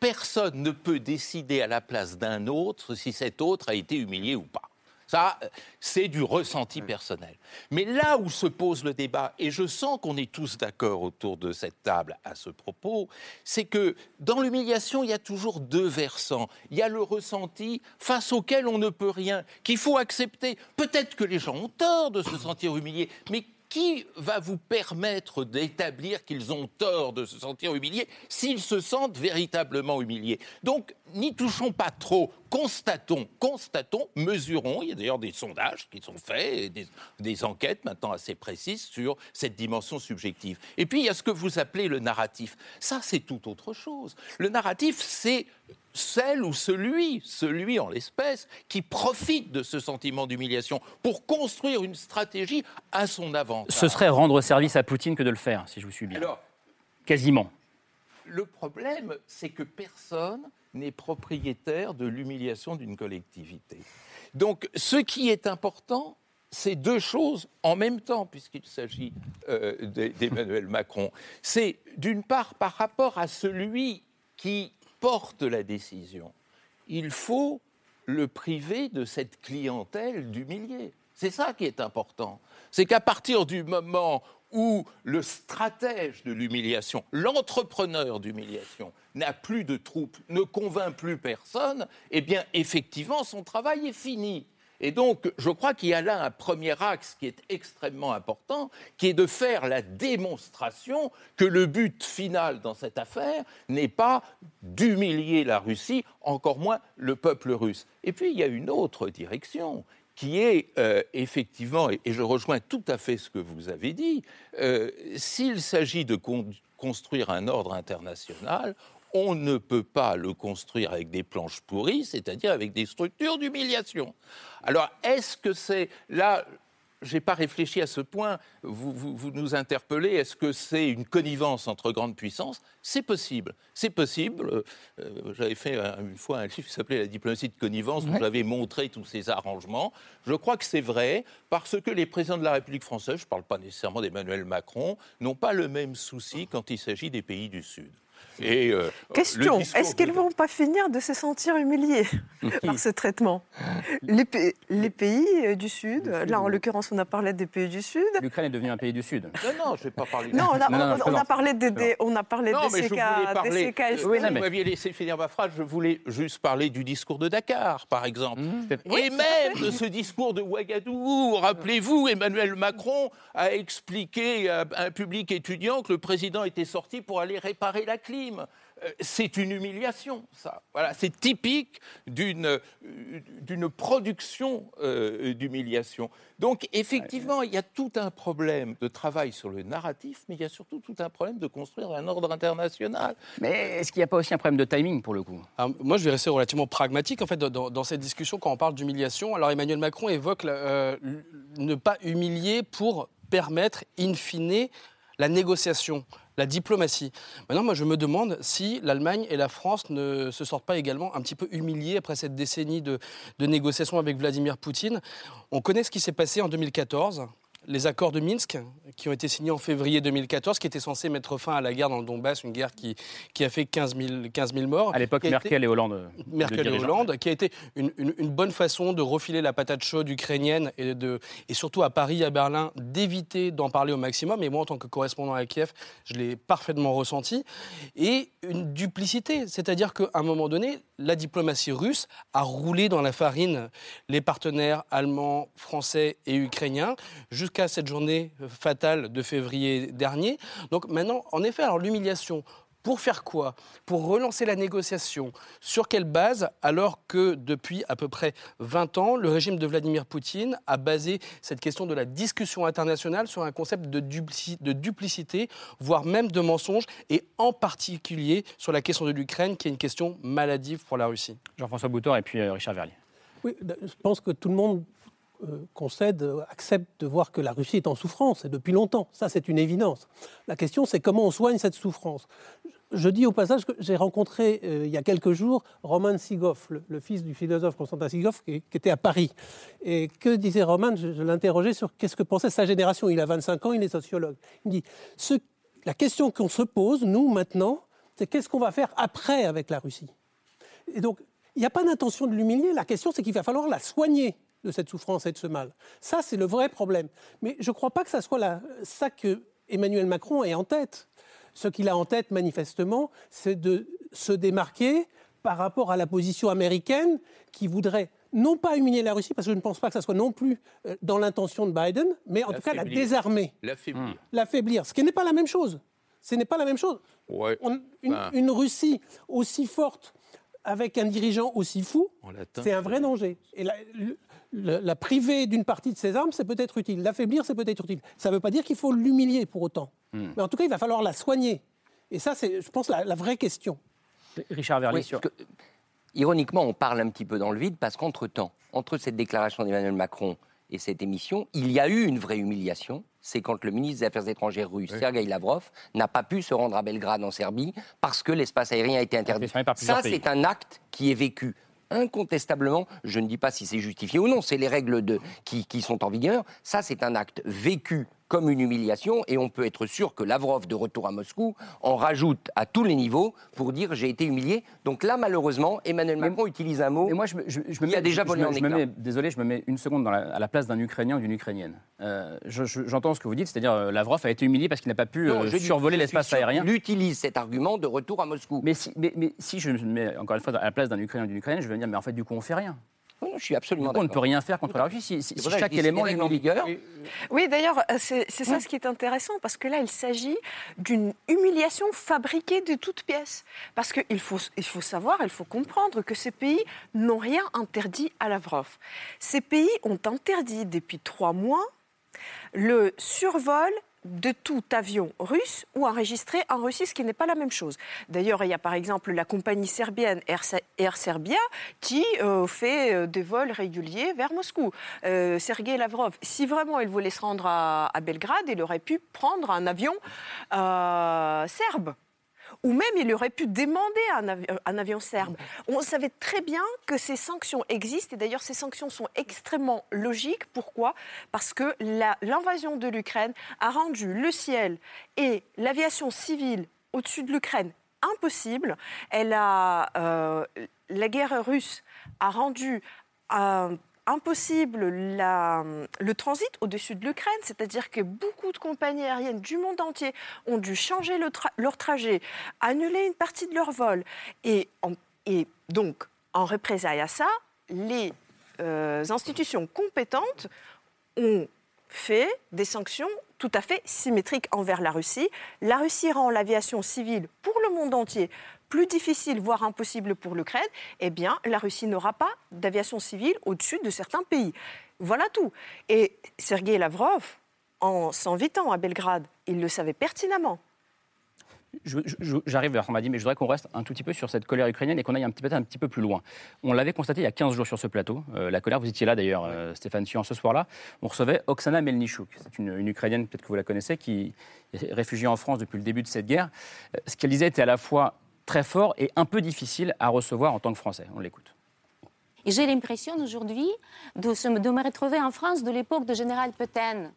personne ne peut décider à la place d'un autre si cet autre a été humilié ou pas. Ça, c'est du ressenti personnel. Mais là où se pose le débat, et je sens qu'on est tous d'accord autour de cette table à ce propos, c'est que dans l'humiliation, il y a toujours deux versants. Il y a le ressenti face auquel on ne peut rien, qu'il faut accepter. Peut-être que les gens ont tort de se sentir humiliés, mais qui va vous permettre d'établir qu'ils ont tort de se sentir humiliés s'ils se sentent véritablement humiliés? Donc, n'y touchons pas trop, constatons, constatons, mesurons. Il y a d'ailleurs des sondages qui sont faits, et des, des, enquêtes maintenant assez précises sur cette dimension subjective. Et puis, il y a ce que vous appelez le narratif. Ça, c'est tout autre chose. Le narratif, c'est celle ou celui, celui en l'espèce, qui profite de ce sentiment d'humiliation pour construire une stratégie à son avantage. Ce serait rendre service à Poutine que de le faire, si je vous suis bien. Alors, Quasiment. Le problème, c'est que personne n'est propriétaire de l'humiliation d'une collectivité. Donc, ce qui est important, c'est deux choses en même temps, puisqu'il s'agit euh, d'Emmanuel Macron. C'est d'une part par rapport à celui qui porte la décision, il faut le priver de cette clientèle d'humiliés. C'est ça qui est important. C'est qu'à partir du moment où le stratège de l'humiliation, l'entrepreneur d'humiliation, n'a plus de troupes, ne convainc plus personne, eh bien, effectivement, son travail est fini. Et donc, je crois qu'il y a là un premier axe qui est extrêmement important, qui est de faire la démonstration que le but final dans cette affaire n'est pas d'humilier la Russie, encore moins le peuple russe. Et puis, il y a une autre direction qui est euh, effectivement, et, je rejoins tout à fait ce que vous avez dit, euh, s'il s'agit de construire un ordre international, on ne peut pas le construire avec des planches pourries, c'est-à-dire avec des structures d'humiliation. Alors, est-ce que c'est là je n'ai pas réfléchi à ce point. Vous, nous interpellez, est-ce que c'est une connivence entre grandes puissances? C'est possible. C'est possible. Euh, j'avais fait une fois un livre qui s'appelait La diplomatie de connivence, où j'avais montré tous ces arrangements. Je crois que c'est vrai, parce que les présidents de la République française, je ne parle pas nécessairement d'Emmanuel Macron, n'ont pas le même souci quand il s'agit des pays du Sud. Euh, Question, est-ce qu'ils ne vont pas finir de se sentir humiliés par ce traitement? Les, pays euh, du Sud, là en l'occurrence on a parlé des pays du Sud. L'Ukraine est devenue un pays du Sud. Non, non, je n'ai pas parlé de Non, on a, on, a parlé des, on a parlé non, parler, oui, Vous m'aviez laissé finir ma phrase, je voulais juste parler du discours de Dakar, par exemple. Mmh. Et même de ce discours de Ouagadougou. Rappelez-vous, Emmanuel Macron a expliqué à un public étudiant que le président était sorti pour aller réparer la clim. Euh, c'est une humiliation, ça. Voilà, c'est typique d'une euh, production euh, d'humiliation. Donc, effectivement, il y a tout un problème de travail sur le narratif, mais il y a surtout tout un problème de construire un ordre international. Mais est-ce qu'il n'y a pas aussi un problème de timing, pour le coup? Moi, je vais rester relativement pragmatique, en fait, dans, cette discussion, quand on parle d'humiliation. Alors, Emmanuel Macron évoque ne pas humilier pour permettre, in fine, la négociation la diplomatie. Maintenant, moi, je me demande si l'Allemagne et la France ne se sortent pas également un petit peu humiliées après cette décennie de, de négociations avec Vladimir Poutine. On connaît ce qui s'est passé en 2014 les accords de Minsk, qui ont été signés en février 2014, qui étaient censés mettre fin à la guerre dans le Donbass, une guerre qui, qui a fait 15 000, morts. À l'époque, Merkel et Hollande. Merkel et Hollande, qui a été une, bonne façon de refiler la patate chaude ukrainienne et, de, et surtout à Paris, à Berlin, d'éviter d'en parler au maximum. Et moi, en tant que correspondant à Kiev, je l'ai parfaitement ressenti. Et une duplicité, c'est-à-dire qu'à un moment donné, la diplomatie russe a roulé dans la farine les partenaires allemands, français et ukrainiens jusqu'à cette journée fatale de février dernier. Donc maintenant, en effet, alors l'humiliation, pour faire quoi? Pour relancer la négociation Sur quelle base Alors que depuis à peu près 20 ans, le régime de Vladimir Poutine a basé cette question de la discussion internationale sur un concept de, duplicité, voire même de mensonge, et en particulier sur la question de l'Ukraine, qui est une question maladive pour la Russie? Jean-François Boutor et puis euh, Richard Verlier. Oui, je pense que tout le monde euh, concède, accepte de voir que la Russie est en souffrance, et depuis longtemps. Ça, c'est une évidence. La question, c'est comment on soigne cette souffrance. Je dis au passage que j'ai rencontré euh, il y a quelques jours Roman Sigov, le, fils du philosophe Constantin Sigov, qui, était à Paris. Et que disait Roman Je, l'interrogeais sur qu'est-ce que pensait sa génération. Il a 25 ans, il est sociologue. Il me dit la question qu'on se pose, nous, maintenant, c'est qu'est-ce qu'on va faire après avec la Russie? Et donc, il n'y a pas d'intention de l'humilier. La question, c'est qu'il va falloir la soigner de cette souffrance et de ce mal. Ça, c'est le vrai problème. Mais je ne crois pas que ça soit la, ça que Emmanuel Macron ait en tête. Ce qu'il a en tête, manifestement, c'est de se démarquer par rapport à la position américaine qui voudrait non pas humilier la Russie, parce que je ne pense pas que ça soit non plus euh, dans l'intention de Biden, mais en tout cas la désarmer. L'affaiblir. L'affaiblir, ce qui n'est pas la même chose. Ce n'est pas la même chose. une, Russie aussi forte avec un dirigeant aussi fou, c'est un vrai danger. Et la, priver d'une partie de ses armes, c'est peut-être utile. L'affaiblir, c'est peut-être utile. Ça ne veut pas dire qu'il faut l'humilier pour autant. Hmm. Mais en tout cas, il va falloir la soigner. Et ça, c'est, je pense, la, vraie question. Richard Verlier, ironiquement, on parle un petit peu dans le vide parce qu'entre-temps, entre cette déclaration d'Emmanuel Macron et cette émission, il y a eu une vraie humiliation. C'est quand le ministre des Affaires étrangères russe, Sergei Lavrov, n'a pas pu se rendre à Belgrade en Serbie parce que l'espace aérien a été interdit. Ça, c'est un acte qui est vécu incontestablement, je ne dis pas si c'est justifié ou non, c'est les règles qui, qui sont en vigueur, ça c'est un acte vécu comme une humiliation et on peut être sûr que Lavrov, de retour à Moscou, en rajoute à tous les niveaux pour dire j'ai été humilié. Donc là, malheureusement, Emmanuel Macron utilise un mot moi, je, je, je me mets, a déjà volé en me Désolé, je me mets une seconde à la place d'un Ukrainien ou d'une Ukrainienne. Euh, j'entends ce que vous dites, c'est-à-dire euh, Lavrov a été humilié parce qu'il n'a pas pu euh, survoler l'espace aérien. Il utilise cet argument de retour à Moscou. Mais si, mais, si je me mets encore une fois à la place d'un Ukrainien ou d'une Ukrainienne, je vais me dire mais en fait du coup on fait rien. Je suis absolument On ne peut rien faire contre la Russie si, chaque élément est en vigueur. Oui, d'ailleurs, c'est ça ce qui est intéressant, parce que là, il s'agit d'une humiliation fabriquée de toutes pièces. Parce qu'il faut, il faut savoir, il faut comprendre que ces pays n'ont rien interdit à Lavrov. Ces pays ont interdit depuis trois mois le survol de tout avion russe ou enregistré en Russie, ce qui n'est pas la même chose. D'ailleurs, il y a par exemple la compagnie serbienne Air, Serbia qui euh, fait euh, des vols réguliers vers Moscou. Euh, Sergei Lavrov, si vraiment il voulait se rendre à, à, Belgrade, il aurait pu prendre un avion serbe ou même il aurait pu demander un, avion serbe. On savait très bien que ces sanctions existent, et d'ailleurs ces sanctions sont extrêmement logiques. Pourquoi? Parce que l'invasion de l'Ukraine a rendu le ciel et l'aviation civile au-dessus de l'Ukraine impossible. Elle a, euh, la guerre russe a rendu un impossible le transit au-dessus de l'Ukraine, c'est-à-dire que beaucoup de compagnies aériennes du monde entier ont dû changer leur trajet, annuler une partie de leur vol. Et, donc, en représailles à ça, les euh, institutions compétentes ont fait des sanctions tout à fait symétriques envers la Russie. La Russie rend l'aviation civile pour le monde entier plus difficile, voire impossible pour l'Ukraine, eh bien, la Russie n'aura pas d'aviation civile au-dessus de certains pays. Voilà tout. Et Sergei Lavrov, en s'invitant à Belgrade, il le savait pertinemment. J'arrive vers dit, mais je voudrais qu'on reste un tout petit peu sur cette colère ukrainienne et qu'on aille un petit, peu, un petit peu plus loin. On l'avait constaté il y a 15 jours sur ce plateau. Euh, la colère, vous étiez là d'ailleurs, euh, Stéphane Sion, ce soir-là. On recevait Oksana Melnichuk. C'est une, une, Ukrainienne, peut-être que vous la connaissez, qui est réfugiée en France depuis le début de cette guerre. Euh, ce qu'elle disait était à la fois très fort et un peu difficile à recevoir en tant que Français. On l'écoute. J'ai l'impression aujourd'hui de, de, me retrouver en France de l'époque de Général Petain,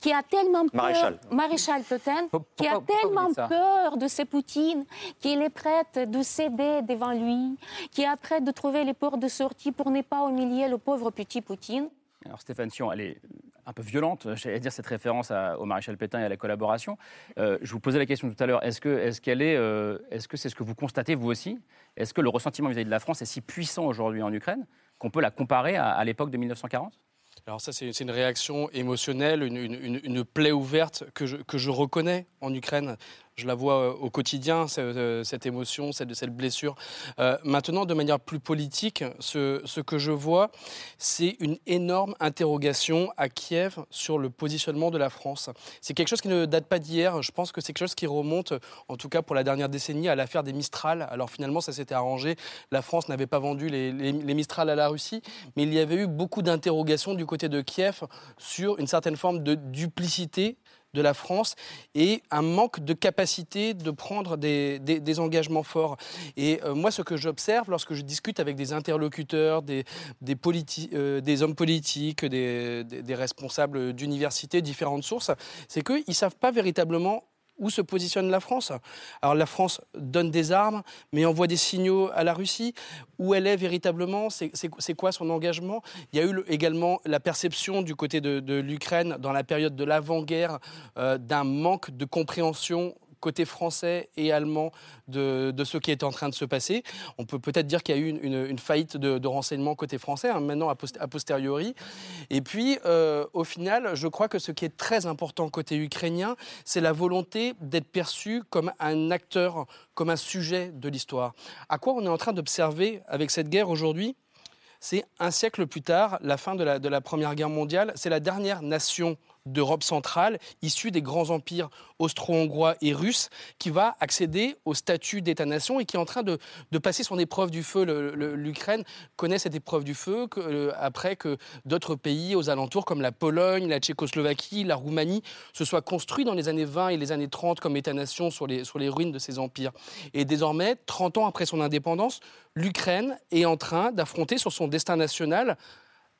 qui a tellement peur, Maréchal, Maréchal Petain, qui a tellement peur de ces Poutine, qu'il est prêt de céder devant lui, qui est prêt de trouver les portes de sortie pour ne pas humilier le pauvre petit Poutine. Alors Stéphane Sion, elle est un peu violente, j'allais dire cette référence au maréchal Pétain et à la collaboration. Euh, je vous posais la question tout à l'heure, est-ce que est-ce est, euh, est-ce c'est ce que vous constatez vous aussi? Est-ce que le ressentiment vis-à-vis de la France est si puissant aujourd'hui en Ukraine qu'on peut la comparer à l'époque de 1940 alors ça, c'est une réaction émotionnelle, une, plaie ouverte que je, que je, reconnais en Ukraine. Je la vois euh, au quotidien, euh, cette émotion, cette, blessure. Euh, maintenant, de manière plus politique, ce, que je vois, c'est une énorme interrogation à Kiev sur le positionnement de la France. C'est quelque chose qui ne date pas d'hier. Je pense que c'est quelque chose qui remonte, en tout cas pour la dernière décennie, à l'affaire des Mistral. Alors finalement, ça s'était arrangé. La France n'avait pas vendu les Mistral à la Russie, mais il y avait eu beaucoup d'interrogations du côté de Kiev sur une certaine forme de duplicité de la France et un manque de capacité de prendre des, engagements forts. Et euh, moi, ce que j'observe lorsque je discute avec des interlocuteurs, des, des, euh, des hommes politiques, des, des responsables d'universités, différentes sources, c'est qu'ils ne savent pas véritablement où se positionne la France Alors la France donne des armes, mais envoie des signaux à la Russie. Où elle est véritablement C'est quoi son engagement? Il y a eu également la perception du côté de, l'Ukraine, dans la période de l'avant-guerre, euh, d'un manque de compréhension côté français et allemand de, ce qui est en train de se passer. On peut peut-être dire qu'il y a eu une, faillite de, renseignements côté français, hein, maintenant a, posteriori. Et puis, euh, au final, je crois que ce qui est très important côté ukrainien, c'est la volonté d'être perçu comme un acteur, comme un sujet de l'histoire. À quoi on est en train d'observer avec cette guerre aujourd'hui? C'est un siècle plus tard, la fin de la, de la Première Guerre mondiale, c'est la dernière nation d'Europe centrale, issue des grands empires austro-hongrois et russes, qui va accéder au statut d'État-nation et qui est en train de, passer son épreuve du feu. L'Ukraine connaît cette épreuve du feu euh, après que d'autres pays aux alentours, comme la Pologne, la Tchécoslovaquie, la Roumanie, se soient construits dans les années 20 et les années 30 comme État-nation sur les ruines de ces empires. Et désormais, 30 ans après son indépendance, l'Ukraine est en train d'affronter sur son destin national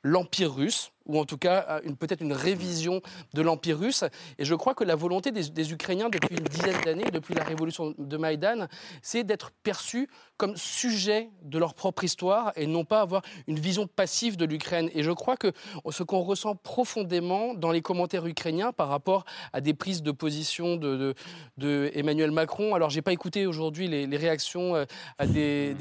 l'Empire russe, ou en tout cas peut-être une révision de l'Empire russe. Et je crois que la volonté des, Ukrainiens depuis une dizaine d'années, depuis la révolution de Maïdan, c'est d'être perçus comme sujet de leur propre histoire et non pas avoir une vision passive de l'Ukraine. Et je crois que ce qu'on ressent profondément dans les commentaires ukrainiens par rapport à des prises de position de, Emmanuel Macron, alors j'ai pas écouté aujourd'hui les, réactions euh, à des,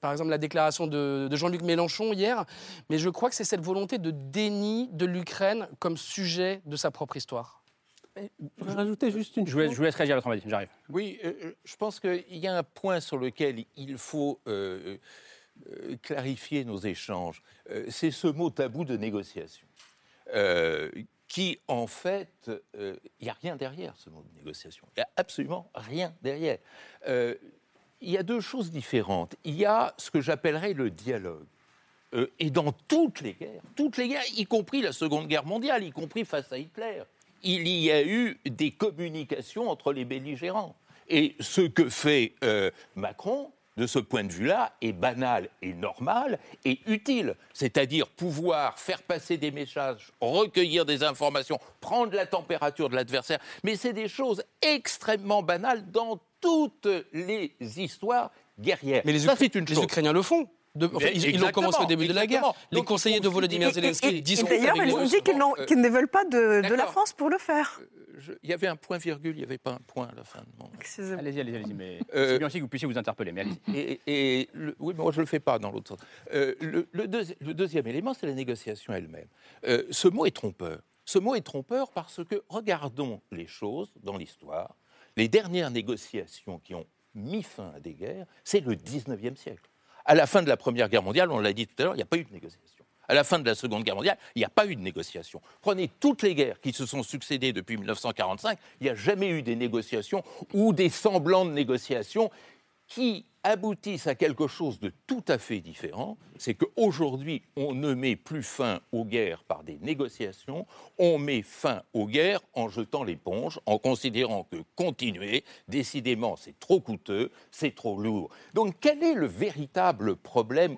par exemple la déclaration de, de Jean-Luc Mélenchon hier, mais je crois que c'est cette volonté de déni de l'Ukraine comme sujet de sa propre histoire. Je vais rajouter juste une je chose. Je vous laisse réagir à votre j'arrive. Oui, euh, euh, je pense qu'il y a un point sur lequel il faut euh, clarifier nos échanges. c'est ce mot tabou de négociation. qui, en fait, il n'y a rien derrière ce mot de négociation. Il n'y a absolument rien derrière. il y a deux choses différentes. Il y a ce que j'appellerais le dialogue. Et dans toutes les guerres, toutes les guerres, y compris la Seconde Guerre mondiale, y compris face à Hitler, il y a eu des communications entre les belligérants. Et ce que fait euh, Macron, de ce point de vue-là, est banal et normal et utile. C'est-à-dire pouvoir faire passer des messages, recueillir des informations, prendre la température de l'adversaire. Mais c'est des choses extrêmement banales dans toutes les histoires guerrières. Mais les, les Ukrainiens le font ils l'ont commencé au début de la guerre. Les conseillers de Volodymyr Zelensky disent D'ailleurs, ils ont dit qu'ils ne veulent pas de, la France pour le faire. Euh, il y avait un point virgule, il n'y avait pas un point à la fin de mon. Allez-y, allez-y, allez mais euh, c'est bien aussi que vous puissiez vous interpeller. Mais et, et oui, mais moi je ne le fais pas dans l'autre sens. Euh, le, deuxième élément, c'est la négociation elle-même. ce mot est trompeur. Ce mot est trompeur parce que regardons les choses dans l'histoire. Les dernières négociations qui ont mis fin à des guerres, c'est le 19e siècle. À la fin de la Première Guerre mondiale, on l'a dit tout à l'heure, il n'y a pas eu de négociation. À la fin de la Seconde Guerre mondiale, il n'y a pas eu de négociation. Prenez toutes les guerres qui se sont succédées depuis 1945, il n'y a jamais eu des négociations ou des semblants de négociations qui aboutissent à quelque chose de tout à fait différent, c'est qu'aujourd'hui, on ne met plus fin aux guerres par des négociations, on met fin aux guerres en jetant l'éponge, en considérant que continuer, décidément, c'est trop coûteux, c'est trop lourd. Donc quel est le véritable problème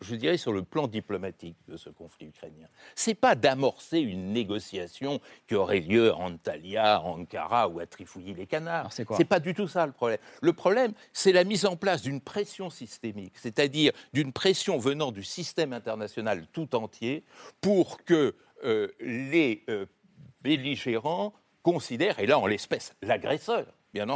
je dirais, sur le plan diplomatique de ce conflit ukrainien. Ce n'est pas d'amorcer une négociation qui aurait lieu à Antalya, à Ankara ou à Trifouilly-les-Canards. Ce n'est pas du tout ça le problème. Le problème, c'est la mise en place d'une pression systémique, c'est-à-dire d'une pression venant du système international tout entier pour que euh, les euh, belligérants considèrent, et là en l'espèce l'agresseur, bien,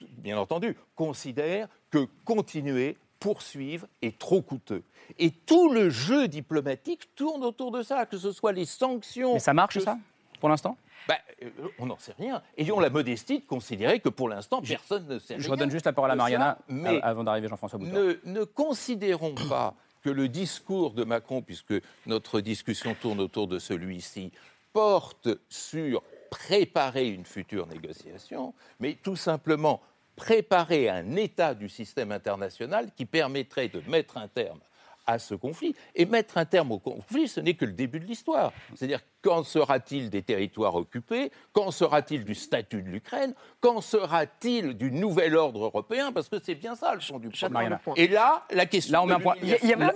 bien entendu, considèrent que continuer poursuivre est trop coûteux. Et tout le jeu diplomatique tourne autour de ça, que ce soit les sanctions. Mais ça marche, ça, pour l'instant? Ben, euh, on n'en sait rien. Ayons la modestie de considérer que pour l'instant, personne ne sait rien. Je redonne juste la parole à Mariana mais avant d'arriver Jean-François Boutin. Ne, ne considérons pas que le discours de Macron, puisque notre discussion tourne autour de celui-ci, porte sur préparer une future négociation, mais tout simplement préparer un état du système international qui permettrait de mettre un terme à ce conflit. Et mettre un terme au conflit, ce n'est que le début de l'histoire. C'est-à-dire, quand sera-t-il des territoires occupés? Quand sera-t-il du statut de l'Ukraine? Quand sera-t-il du nouvel ordre européen? Parce que c'est bien ça le champ du problème. Et là, la question. Là, on met un point,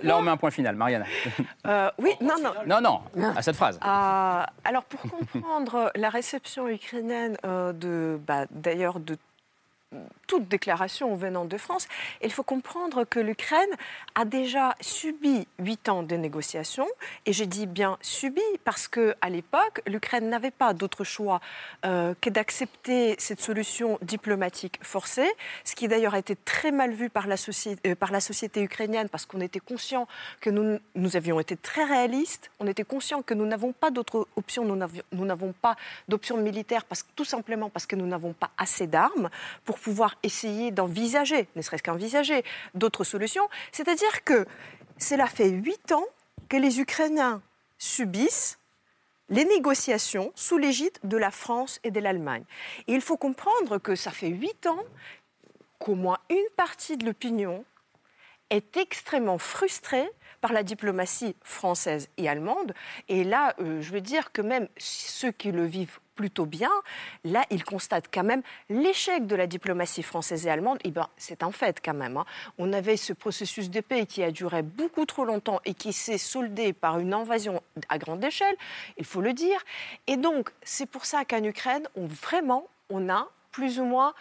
là, on met un point final. Mariana. Euh, oui, non, non. Non, non, à cette phrase. Euh, alors, pour comprendre la réception ukrainienne, euh, de, bah, d'ailleurs, de toute déclaration venant de France. Il faut comprendre que l'Ukraine a déjà subi huit ans de négociations, et je dis bien subi parce que à l'époque, l'Ukraine n'avait pas d'autre choix euh, que d'accepter cette solution diplomatique forcée, ce qui d'ailleurs a été très mal vu par la, société, euh, par la société ukrainienne parce qu'on était conscient que nous, nous avions été très réalistes, on était conscient que nous n'avons pas d'autre option, nous n'avons pas d'option militaire parce, tout simplement parce que nous n'avons pas assez d'armes pour pouvoir essayer d'envisager, ne serait-ce qu'envisager, d'autres solutions. C'est-à-dire que cela fait huit ans que les Ukrainiens subissent les négociations sous l'égide de la France et de l'Allemagne. Et il faut comprendre que ça fait huit ans qu'au moins une partie de l'opinion est extrêmement frustré par la diplomatie française et allemande. Et là, euh, je veux dire que même ceux qui le vivent plutôt bien, là, ils constatent quand même l'échec de la diplomatie française et allemande. Et ben, c'est un fait quand même. Hein. On avait ce processus de paix qui a duré beaucoup trop longtemps et qui s'est soldé par une invasion à grande échelle, il faut le dire. Et donc, c'est pour ça qu'en Ukraine, on, vraiment, on a plus ou moins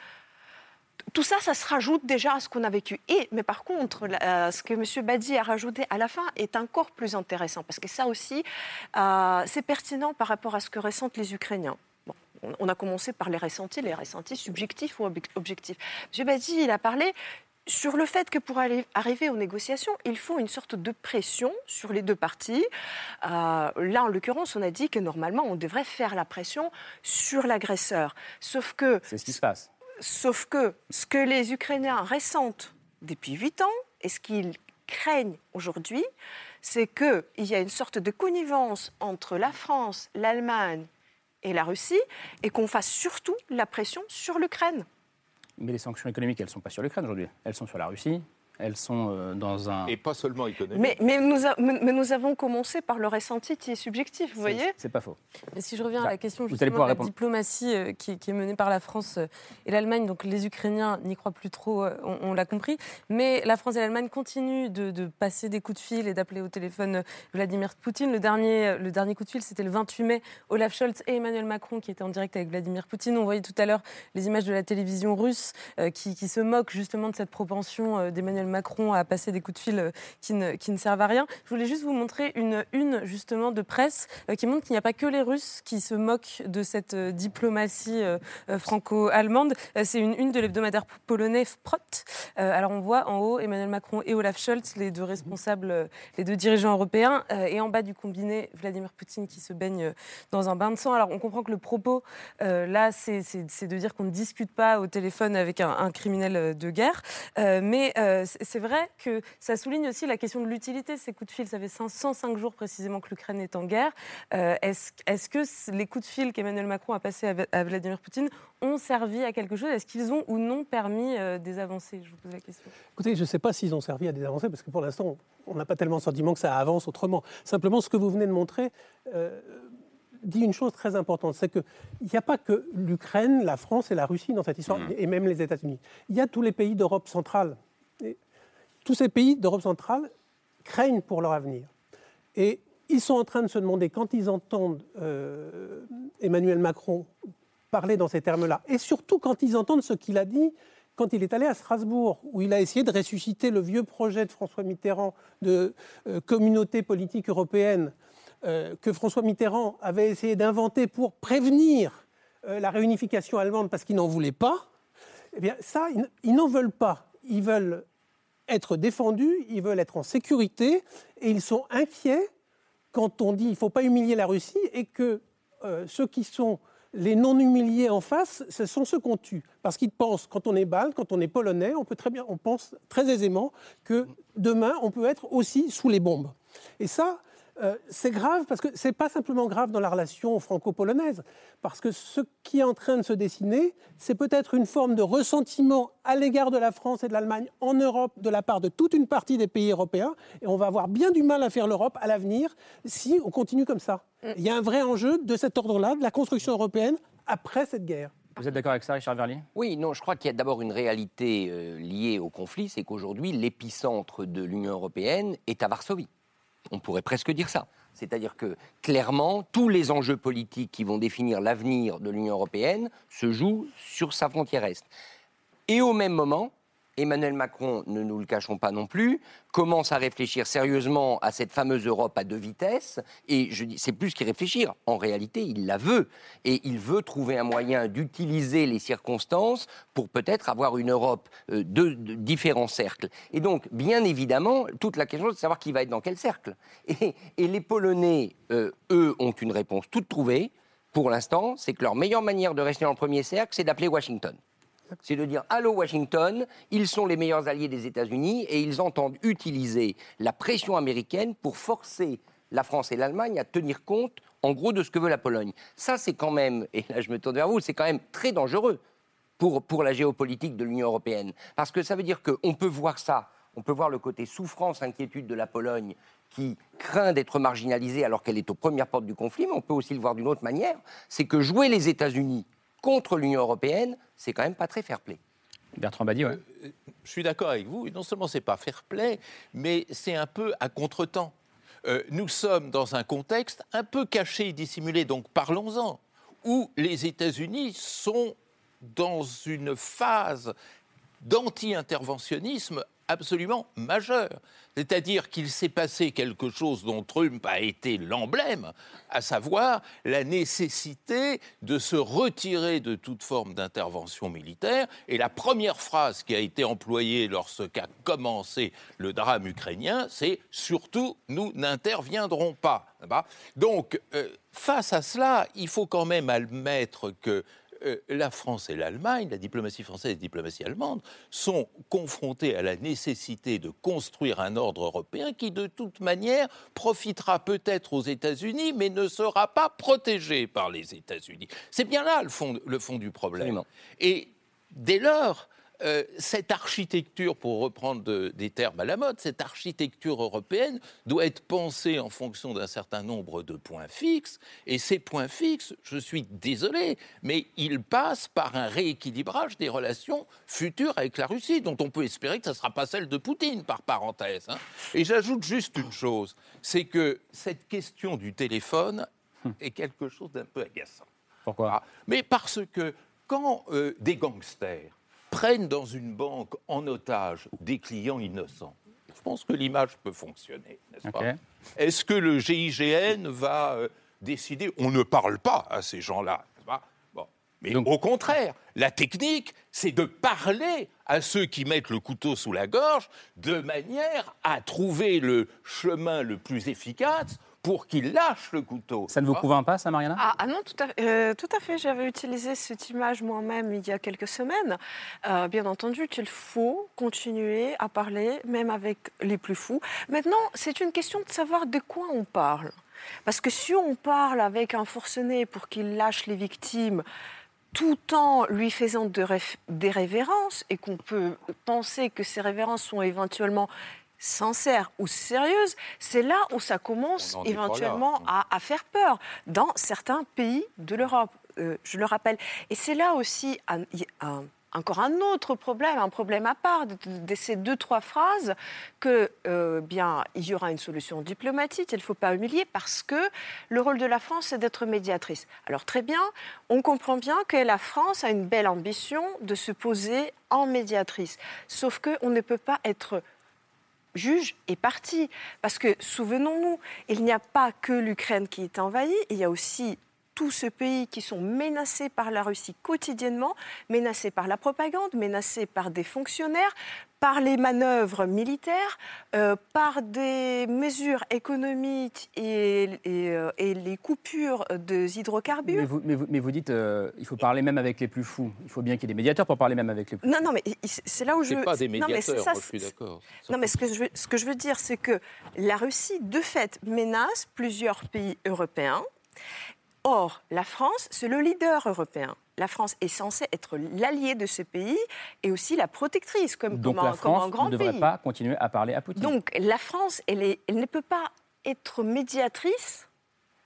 tout ça, ça se rajoute déjà à ce qu'on a vécu. Et, mais par contre, euh, ce que M. Badi a rajouté à la fin est encore plus intéressant, parce que ça aussi, euh, c'est pertinent par rapport à ce que ressentent les Ukrainiens. on a commencé par les ressentis, les ressentis subjectifs ou objectifs. M. Badi, il a parlé sur le fait que pour arriver aux négociations, il faut une sorte de pression sur les deux parties. Euh, là, en l'occurrence, on a dit que normalement, on devrait faire la pression sur l'agresseur. Sauf que... C'est ce qui se passe. Sauf que ce que les Ukrainiens ressentent depuis huit ans et ce qu'ils craignent aujourd'hui, c'est qu'il y a une sorte de connivence entre la France, l'Allemagne et la Russie et qu'on fasse surtout la pression sur l'Ukraine. Mais les sanctions économiques, elles ne sont pas sur l'Ukraine aujourd'hui. Elles sont sur la Russie, elles sont euh, dans un... Et pas seulement économique. Mais, mais, nous, mais nous avons commencé par le ressenti qui est subjectif, vous voyez C'est pas faux. Mais si je reviens à la question justement de la diplomatie euh, qui, est menée par la France euh, et l'Allemagne, donc les Ukrainiens n'y croient plus trop, on, l'a compris, mais la France et l'Allemagne continuent de, passer des coups de fil et d'appeler au téléphone Vladimir Poutine. Le dernier, le dernier coup de fil, c'était le 28 mai, Olaf Scholz et Emmanuel Macron qui étaient en direct avec Vladimir Poutine. On voyait tout à l'heure les images de la télévision russe qui, qui, se moquent justement de cette propension d'Emmanuel Macron à passer des coups de fil euh, qui ne, qui ne servent à rien. Je voulais juste vous montrer une une justement de presse euh, qui montre qu'il n'y a pas que les Russes qui se moquent de cette euh, diplomatie franco-allemande. C'est une une de l'hebdomadaire polonais Prot. Alors on voit en haut Emmanuel Macron et Olaf Scholz, les deux responsables, les deux dirigeants européens, et en bas du combiné Vladimir Poutine qui se baigne dans un bain de sang. Alors on comprend que le propos là, c'est de dire qu'on ne discute pas au téléphone avec un, un criminel de guerre, mais c'est vrai que ça souligne aussi la question de l'utilité de ces coups de fil. Ça fait 105 jours précisément que l'Ukraine est en guerre. Euh, est-ce que les coups de fil qu'Emmanuel Macron a passés à, Vladimir Poutine ont servi à quelque chose? Est-ce qu'ils ont ou non permis euh, des avancées? Je vous pose la question. Écoutez, je ne sais pas s'ils ont servi à des avancées, parce que pour l'instant, on n'a pas tellement le sentiment que ça avance autrement. Simplement, ce que vous venez de montrer... Euh, dit une chose très importante, c'est qu'il n'y a pas que l'Ukraine, la France et la Russie dans cette histoire, mmh. et même les États-Unis. Il y a tous les pays d'Europe centrale tous ces pays d'Europe centrale craignent pour leur avenir. Et ils sont en train de se demander, quand ils entendent euh, Emmanuel Macron parler dans ces termes-là, et surtout quand ils entendent ce qu'il a dit quand il est allé à Strasbourg, où il a essayé de ressusciter le vieux projet de François Mitterrand de euh, communauté politique européenne, euh, que François Mitterrand avait essayé d'inventer pour prévenir la réunification allemande parce qu'il n'en voulait pas, eh bien ça, ils n'en veulent pas. Ils veulent être défendus, ils veulent être en sécurité, et ils sont inquiets quand on dit qu'il ne faut pas humilier la Russie et que euh, ceux qui sont les non-humiliés en face, ce sont ceux qu'on tue. Parce qu'ils pensent, quand on est balte, quand on est polonais, on peut très bien, on pense très aisément que demain, on peut être aussi sous les bombes. Et ça, euh, c'est grave parce que ce n'est pas simplement grave dans la relation franco-polonaise, parce que ce qui est en train de se dessiner, c'est peut-être une forme de ressentiment à l'égard de la France et de l'Allemagne en Europe de la part de toute une partie des pays européens, et on va avoir bien du mal à faire l'Europe à l'avenir si on continue comme ça. Mm. Il y a un vrai enjeu de cet ordre-là, de la construction européenne après cette guerre. Vous êtes d'accord avec ça, Richard Verlier? Oui, non, je crois qu'il y a d'abord une réalité euh, liée au conflit, c'est qu'aujourd'hui, l'épicentre de l'Union européenne est à Varsovie. On pourrait presque dire ça. C'est-à-dire que clairement, tous les enjeux politiques qui vont définir l'avenir de l'Union européenne se jouent sur sa frontière est. Et au même moment, Emmanuel Macron, ne nous le cachons pas non plus, commence à réfléchir sérieusement à cette fameuse Europe à deux vitesses. Et je dis, c'est plus qu'il réfléchir. En réalité, il la veut. Et il veut trouver un moyen d'utiliser les circonstances pour peut-être avoir une Europe euh, de, différents cercles. Et donc, bien évidemment, toute la question, c'est de savoir qui va être dans quel cercle. Et, les Polonais, euh, eux, ont une réponse toute trouvée. Pour l'instant, c'est que leur meilleure manière de rester dans le premier cercle, c'est d'appeler Washington c'est de dire Allô Washington, ils sont les meilleurs alliés des États-Unis et ils entendent utiliser la pression américaine pour forcer la France et l'Allemagne à tenir compte, en gros, de ce que veut la Pologne. Ça, c'est quand même, et là je me tourne vers vous, c'est quand même très dangereux pour, pour la géopolitique de l'Union européenne. Parce que ça veut dire qu'on peut voir ça On peut voir le côté souffrance, inquiétude de la Pologne qui craint d'être marginalisée alors qu'elle est aux premières portes du conflit, mais on peut aussi le voir d'une autre manière, c'est que jouer les États-Unis contre l'Union européenne, c'est quand même pas très fair-play. Bertrand Badi, ouais. Euh, je suis d'accord avec vous. Non seulement c'est pas fair-play, mais c'est un peu à contretemps. Euh, nous sommes dans un contexte un peu caché et dissimulé, donc parlons-en, où les États-Unis sont dans une phase d'anti-interventionnisme absolument majeur. C'est-à-dire qu'il s'est passé quelque chose dont Trump a été l'emblème, à savoir la nécessité de se retirer de toute forme d'intervention militaire. Et la première phrase qui a été employée lorsqu'a commencé le drame ukrainien, c'est surtout nous n'interviendrons pas. Donc, euh, face à cela, il faut quand même admettre que euh, la France et l'Allemagne, la diplomatie française et la diplomatie allemande, sont confrontées à la nécessité de construire un ordre européen qui, de toute manière, profitera peut-être aux États-Unis, mais ne sera pas protégé par les États-Unis. C'est bien là le fond, le fond du problème. Et dès lors, euh, cette architecture, pour reprendre des termes à la mode, cette architecture européenne doit être pensée en fonction d'un certain nombre de points fixes. Et ces points fixes, je suis désolé, mais ils passent par un rééquilibrage des relations futures avec la Russie, dont on peut espérer que ce ne sera pas celle de Poutine, par parenthèse. Hein. Et j'ajoute juste une chose, c'est que cette question du téléphone hum. est quelque chose d'un peu agaçant. Pourquoi? Ah, Mais parce que quand euh, des gangsters prennent dans une banque en otage des clients innocents. Je pense que l'image peut fonctionner, n'est-ce pas Est-ce que le GIGN va euh, décider? On ne parle pas à ces gens-là, bon. Mais au contraire, la technique, c'est de parler à ceux qui mettent le couteau sous la gorge de manière à trouver le chemin le plus efficace pour qu'il lâche le couteau. Ça ne vous convainc pas, ça, Mariana? Ah, ah, non, tout à, euh, tout à fait. J'avais utilisé cette image moi-même il y a quelques semaines. Euh, bien entendu qu'il faut continuer à parler, même avec les plus fous. Maintenant, c'est une question de savoir de quoi on parle. Parce que si on parle avec un forcené pour qu'il lâche les victimes, tout en lui faisant des révérences, et qu'on peut penser que ces révérences sont éventuellement sincère ou sérieuse, c'est là où ça commence éventuellement à, faire peur dans certains pays de l'Europe, euh, je le rappelle. Et c'est là aussi encore un autre problème, un problème à part de, ces deux, trois phrases, que euh, bien il y aura une solution diplomatique, il ne faut pas humilier, parce que le rôle de la France, c'est d'être médiatrice. Alors très bien, on comprend bien que la France a une belle ambition de se poser en médiatrice. Sauf qu'on ne peut pas être juge et parti. Parce que, souvenons-nous, il n'y a pas que l'Ukraine qui est envahie, il y a aussi tous ces pays qui sont menacés par la Russie quotidiennement, menacés par la propagande, menacés par des fonctionnaires, par les manœuvres militaires, euh, par des mesures économiques et, euh, les coupures des hydrocarbures. Mais vous, dites qu'il euh, il faut parler même avec les plus fous. Il faut bien qu'il y ait des médiateurs pour parler même avec les plus fous. Non, non, mais c'est là où je... veux... pas des médiateurs, je suis d'accord. Non, mais ce que, je veux, ce que je veux dire, c'est que la Russie, de fait, menace plusieurs pays européens. Or, la France, c'est le leader européen la France est censée être l'allié de ce pays et aussi la protectrice, comme, Donc la France un, grand ne devrait pas continuer à parler à Poutine. Donc la France, elle, elle ne peut pas être médiatrice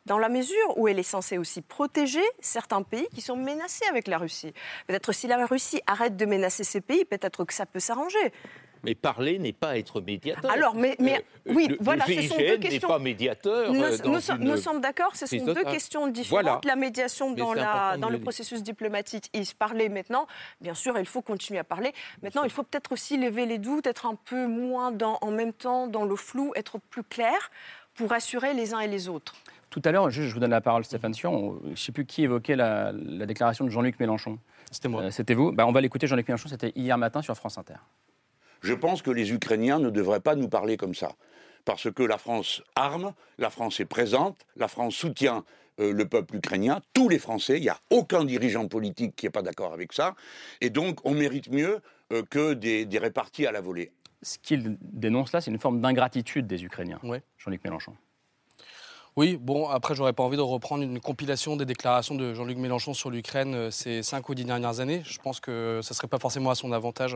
dans la mesure où elle est censée aussi protéger certains pays qui sont menacés avec la Russie. Peut-être si la Russie arrête de menacer ces pays, peut-être que ça peut s'arranger. Mais parler n'est pas être médiateur. Alors, mais, mais euh, oui, voilà, ce sont deux questions. n'est pas médiateur. Nous, euh, nous, sommes d'accord, ce sont deux questions différentes. La médiation dans, la, dans le processus diplomatique il se parlait maintenant. Bien sûr, il faut continuer à parler. Maintenant, il faut peut-être aussi lever les doutes, être un peu moins dans, en même temps dans le flou, être plus clair pour assurer les uns et les autres. Tout à l'heure, je, vous donne la parole, Stéphane Sion. Je ne sais plus qui évoquait la, déclaration de Jean-Luc Mélenchon. C'était moi. Euh, c'était vous. Bah, on va l'écouter, Jean-Luc Mélenchon. C'était hier matin sur France Inter. Je pense que les Ukrainiens ne devraient pas nous parler comme ça. Parce que la France arme, la France est présente, la France soutient euh, le peuple ukrainien, tous les Français, il n'y a aucun dirigeant politique qui n'est pas d'accord avec ça. Et donc, on mérite mieux euh, que des, répartis à la volée. Ce qu'il dénonce là, c'est une forme d'ingratitude des Ukrainiens, Jean-Luc Mélenchon. Oui, bon, après, j'aurais pas envie de reprendre une compilation des déclarations de Jean-Luc Mélenchon sur l'Ukraine euh, ces cinq ou dix dernières années. Je pense que ça serait pas forcément à son avantage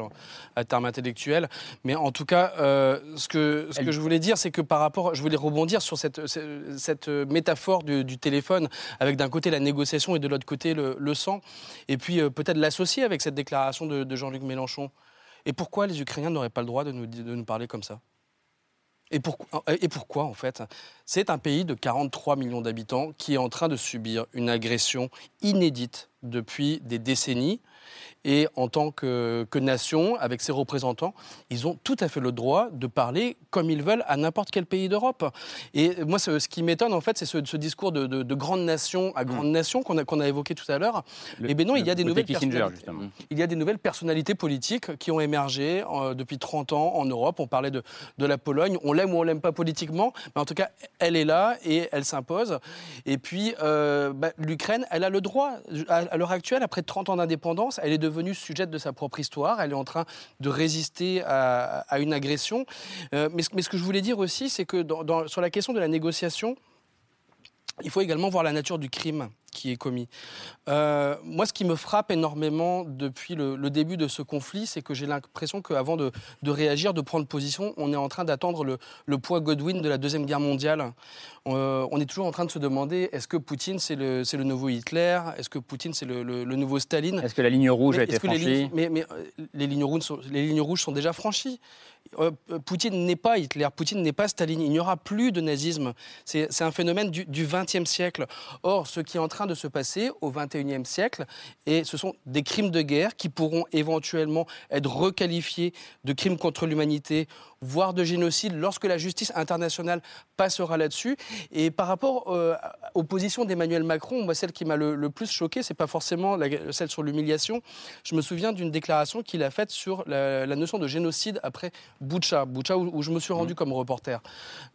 à terme intellectuel. Mais en tout cas, euh, ce que, ce que je voulais dire, c'est que par rapport, je voulais rebondir sur cette, cette métaphore du, téléphone, avec d'un côté la négociation et de l'autre côté le, sang, et puis euh, peut-être l'associer avec cette déclaration de, de Jean-Luc Mélenchon. Et pourquoi les Ukrainiens n'auraient pas le droit de nous, de nous parler comme ça? Et, pourquoi, en fait? C'est un pays de 43 millions d'habitants qui est en train de subir une agression inédite depuis des décennies et en tant que, nation, avec ses représentants, ils ont tout à fait le droit de parler comme ils veulent à n'importe quel pays d'Europe. Et moi, ce, qui m'étonne, en fait, c'est ce, discours de, grande nation à grande mm. nation qu'on a, évoqué tout à l'heure. Et ben non, il y a des nouvelles personnalités. Il y a des nouvelles personnalités politiques qui ont émergé euh, depuis 30 ans en Europe. On parlait de, de la Pologne. On l'aime ou on l'aime pas politiquement, mais en tout cas, elle est là et elle s'impose. Et puis, euh, bah, l'Ukraine, elle a le droit, à, à l'heure actuelle, après 30 ans d'indépendance, elle est devenue sujette de sa propre histoire. Elle est en train de résister à, une agression. Euh, mais, ce que je voulais dire aussi, c'est que sur la question de la négociation, il faut également voir la nature du crime qui est commis. Euh, moi, ce qui me frappe énormément depuis le, début de ce conflit, c'est que j'ai l'impression qu'avant de, de, réagir, de prendre position, on est en train d'attendre le, le, point Godwin de la Deuxième Guerre mondiale. Euh, on est toujours en train de se demander est-ce que Poutine, c'est le, le, nouveau Hitler? Est-ce que Poutine, c'est le, nouveau Staline? Est-ce que la ligne rouge a été franchie? Mais, mais euh, les, lignes rouges sont, les lignes rouges sont déjà franchies. Poutine n'est pas Hitler, Poutine n'est pas Staline. Il n'y aura plus de nazisme. C'est un phénomène du XXe siècle. Or, ce qui est en train de se passer au XXIe siècle. Et ce sont des crimes de guerre qui pourront éventuellement être requalifiés de crimes contre l'humanité voire de génocide, lorsque la justice internationale passera là-dessus. Et par rapport euh, aux positions d'Emmanuel Macron, moi, celle qui m'a le, plus choqué, c'est pas forcément celle sur l'humiliation. Je me souviens d'une déclaration qu'il a faite sur la, notion de génocide après Boucha, Boucha où, je me suis rendu mmh. comme reporter,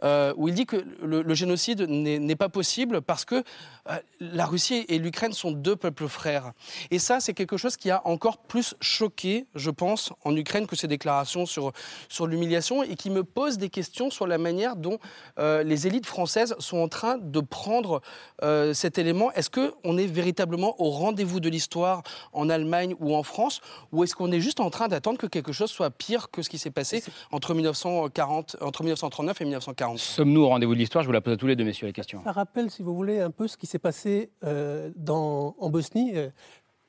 euh, où il dit que le, génocide n'est pas possible parce que euh, la Russie et l'Ukraine sont deux peuples frères. Et ça, c'est quelque chose qui a encore plus choqué, je pense, en Ukraine que ces déclarations sur, sur l'humiliation et qui me pose des questions sur la manière dont euh, les élites françaises sont en train de prendre euh, cet élément. Est-ce qu'on est véritablement au rendez-vous de l'histoire en Allemagne ou en France ou est-ce qu'on est juste en train d'attendre que quelque chose soit pire que ce qui s'est passé entre, 1940, entre 1939 et 1940 Sommes-nous au rendez-vous de l'histoire? Je vous la pose à tous les deux, messieurs, la question. Ça rappelle, si vous voulez, un peu ce qui s'est passé euh, dans, en Bosnie,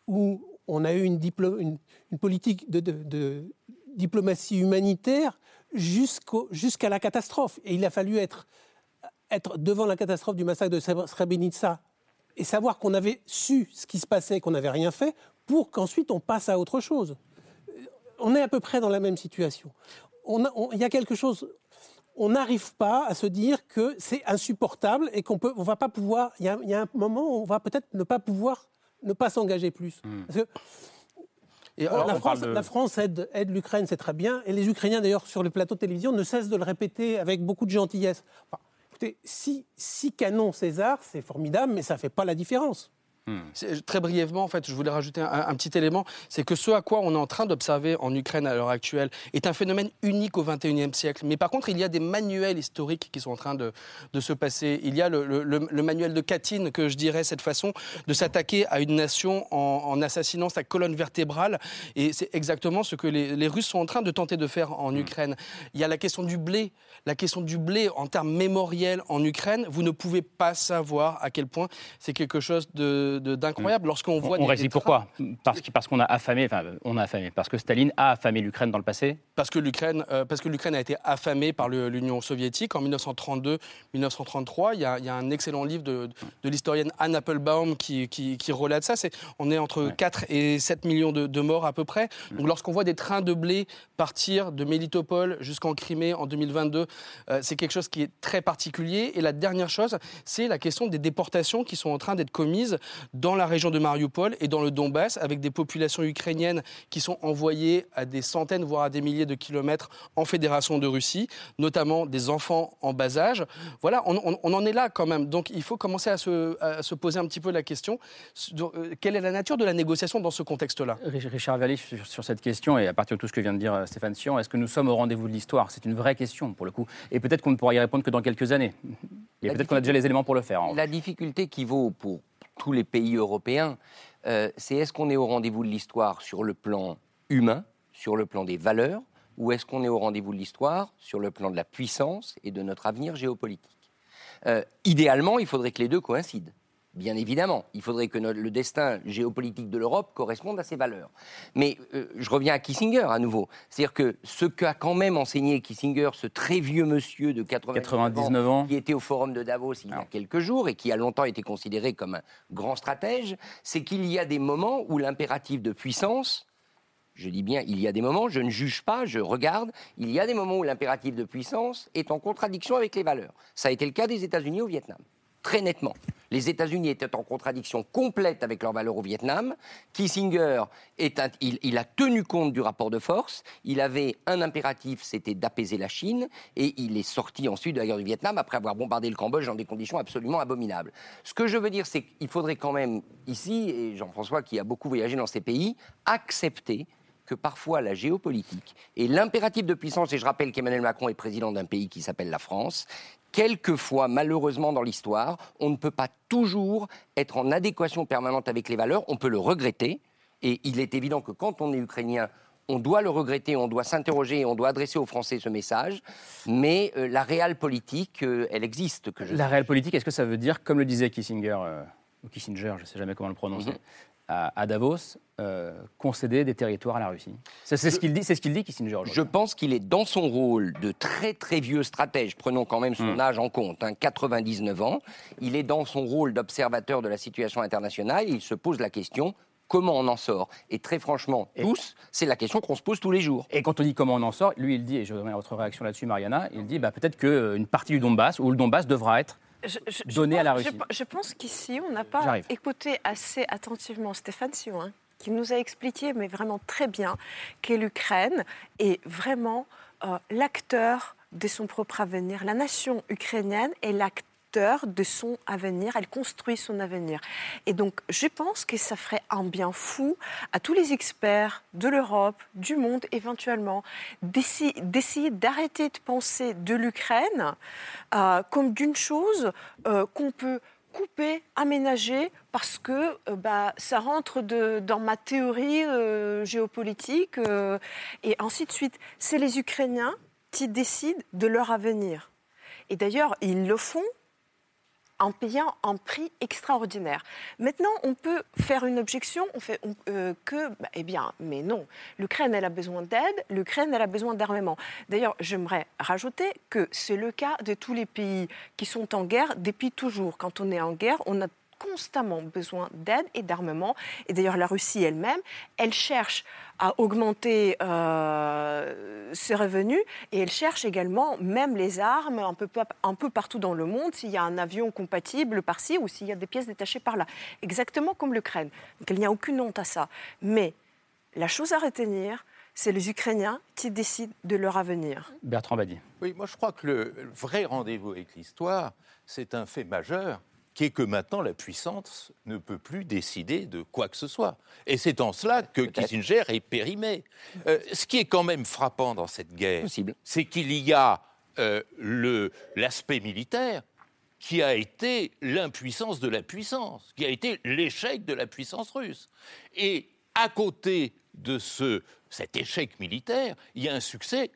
où on a eu une, une, politique de, de diplomatie humanitaire jusqu'à la catastrophe. Et il a fallu être, être devant la catastrophe du massacre de Srebrenica et savoir qu'on avait su ce qui se passait, qu'on n'avait rien fait, pour qu'ensuite on passe à autre chose. On est à peu près dans la même situation. Il y a quelque chose. On n'arrive pas à se dire que c'est insupportable et qu'on on va pas pouvoir. Il y, a, un moment où on va peut-être ne pas pouvoir ne pas s'engager plus. Hmm. Parce que la, France, aide, l'Ukraine, c'est très bien. Et les Ukrainiens, d'ailleurs, sur le plateau de télévision, ne cessent de le répéter avec beaucoup de gentillesse. écoutez, six, six canons César, c'est formidable, mais ça ne fait pas la différence. Hmm. Très brièvement, en fait, je voulais rajouter un, petit élément, c'est que ce à quoi on est en train d'observer en Ukraine à l'heure actuelle est un phénomène unique au XXIe siècle. Mais par contre, il y a des manuels historiques qui sont en train de, se passer. Il y a le, manuel de Katyn, que je dirais, cette façon de s'attaquer à une nation en, assassinant sa colonne vertébrale. Et c'est exactement ce que les, Russes sont en train de tenter de faire en hmm. Ukraine. Il y a la question du blé. La question du blé en termes mémoriels en Ukraine, vous ne pouvez pas savoir à quel point c'est quelque chose de d'incroyable lorsqu'on voit. On, des, pourquoi Parce parce qu'on a affamé, enfin on a affamé, parce que Staline a affamé l'Ukraine dans le passé. Parce que l'Ukraine, euh, parce que l'Ukraine a été affamée par l'Union soviétique en 1932-1933. Il, y a un excellent livre de, l'historienne Anne Applebaum qui, qui, relate ça. C'est on est entre 4 et 7 millions de, morts à peu près. Donc lorsqu'on voit des trains de blé partir de Mélitopol jusqu'en Crimée en 2022, euh, c'est quelque chose qui est très particulier. Et la dernière chose, c'est la question des déportations qui sont en train d'être commises dans la région de Mariupol et dans le Donbass, avec des populations ukrainiennes qui sont envoyées à des centaines, voire à des milliers de kilomètres en Fédération de Russie, notamment des enfants en bas âge. Voilà, on, en est là quand même. Donc il faut commencer à se, poser un petit peu la question euh, quelle est la nature de la négociation dans ce contexte-là? Richard Vallée, sur, cette question, et à partir de tout ce que vient de dire euh, Stéphane Sion, est-ce que nous sommes au rendez-vous de l'histoire? C'est une vraie question pour le coup. Et peut-être qu'on ne pourra y répondre que dans quelques années. Et peut-être qu'on a déjà les éléments pour le faire. La difficulté qui vaut pour tous les pays européens, euh, c'est est-ce qu'on est au rendez-vous de l'histoire sur le plan humain, sur le plan des valeurs, ou est-ce qu'on est au rendez-vous de l'histoire sur le plan de la puissance et de notre avenir géopolitique? Euh, Idéalement, il faudrait que les deux coïncident. Bien évidemment, il faudrait que le destin géopolitique de l'Europe corresponde à ces valeurs. Mais euh, je reviens à Kissinger à nouveau. C'est-à-dire que ce qu'a quand même enseigné Kissinger, ce très vieux monsieur de 99, ans, qui était au forum de Davos il y a quelques jours et qui a longtemps été considéré comme un grand stratège, c'est qu'il y a des moments où l'impératif de puissance je dis bien, il y a des moments, je ne juge pas, je regarde, il y a des moments où l'impératif de puissance est en contradiction avec les valeurs. Ça a été le cas des États-Unis au Vietnam très nettement. Les États-Unis étaient en contradiction complète avec leurs valeurs au Vietnam. Kissinger, il, a tenu compte du rapport de force. Il avait un impératif, c'était d'apaiser la Chine. Et il est sorti ensuite de la guerre du Vietnam après avoir bombardé le Cambodge dans des conditions absolument abominables. Ce que je veux dire, c'est qu'il faudrait quand même, ici, et Jean-François qui a beaucoup voyagé dans ces pays, accepter que parfois la géopolitique et l'impératif de puissance, et je rappelle qu'Emmanuel Macron est président d'un pays qui s'appelle la France, quelquefois, malheureusement dans l'histoire, on ne peut pas toujours être en adéquation permanente avec les valeurs, on peut le regretter, et il est évident que quand on est ukrainien, on doit le regretter, on doit s'interroger, on doit adresser aux Français ce message, mais euh, la réelle politique, euh, elle existe. Que la réelle politique, est-ce que ça veut dire, comme le disait Kissinger, euh, ou Kissinger, je ne sais jamais comment le prononcer, mhm à, Davos euh, concéder des territoires à la Russie. C'est ce qu'il dit, c'est ce qu'il dit Kissinger. Je pense qu'il est dans son rôle de très très vieux stratège. Prenons quand même son hmm. âge en compte, 99 hein, ans. Il est dans son rôle d'observateur de la situation internationale. Il se pose la question comment on en sort? Et très franchement, tous, c'est la question qu'on se pose tous les jours. Et quand on dit comment on en sort, lui, il dit, et je voudrais votre réaction là-dessus, Mariana, il dit bah, peut-être qu'une partie du Donbass, ou le Donbass devra être je, à la Russie je, pense qu'ici, on n'a pas écouté assez attentivement Stéphane Sion, qui nous a expliqué, mais vraiment très bien, que l'Ukraine est vraiment euh, l'acteur de son propre avenir. La nation ukrainienne est l'acteur de son avenir, elle construit son avenir. Et donc, je pense que ça ferait un bien fou à tous les experts de l'Europe, du monde éventuellement, d'essayer d'arrêter de penser de l'Ukraine euh, comme d'une chose euh, qu'on peut couper, aménager, parce que euh, bah, ça rentre dans ma théorie géopolitique, et ainsi de suite. C'est les Ukrainiens qui décident de leur avenir. Et d'ailleurs, ils le font en payant un prix extraordinaire. Maintenant, on peut faire une objection on fait, euh, que, bah, eh bien, mais non, l'Ukraine, elle a besoin d'aide, l'Ukraine, elle a besoin d'armement. D'ailleurs, j'aimerais rajouter que c'est le cas de tous les pays qui sont en guerre depuis toujours. Quand on est en guerre, on a constamment besoin d'aide et d'armement. Et d'ailleurs, la Russie elle-même, elle cherche à augmenter euh, ses revenus et elle cherche également même les armes un peu, un peu partout dans le monde, s'il y a un avion compatible par-ci ou s'il y a des pièces détachées par-là. Exactement comme l'Ukraine. Donc il n'y a aucune honte à ça. Mais la chose à retenir, c'est les Ukrainiens qui décident de leur avenir. Bertrand Badi. Oui, moi je crois que le vrai rendez-vous avec l'histoire, c'est un fait majeur qui est que maintenant la puissance ne peut plus décider de quoi que ce soit. Et c'est en cela que Kissinger est périmé. Euh, ce qui est quand même frappant dans cette guerre, c'est qu'il y a euh, l'aspect militaire qui a été l'impuissance de la puissance, qui a été l'échec de la puissance russe. Et à côté de ce, cet échec militaire, il y a un succès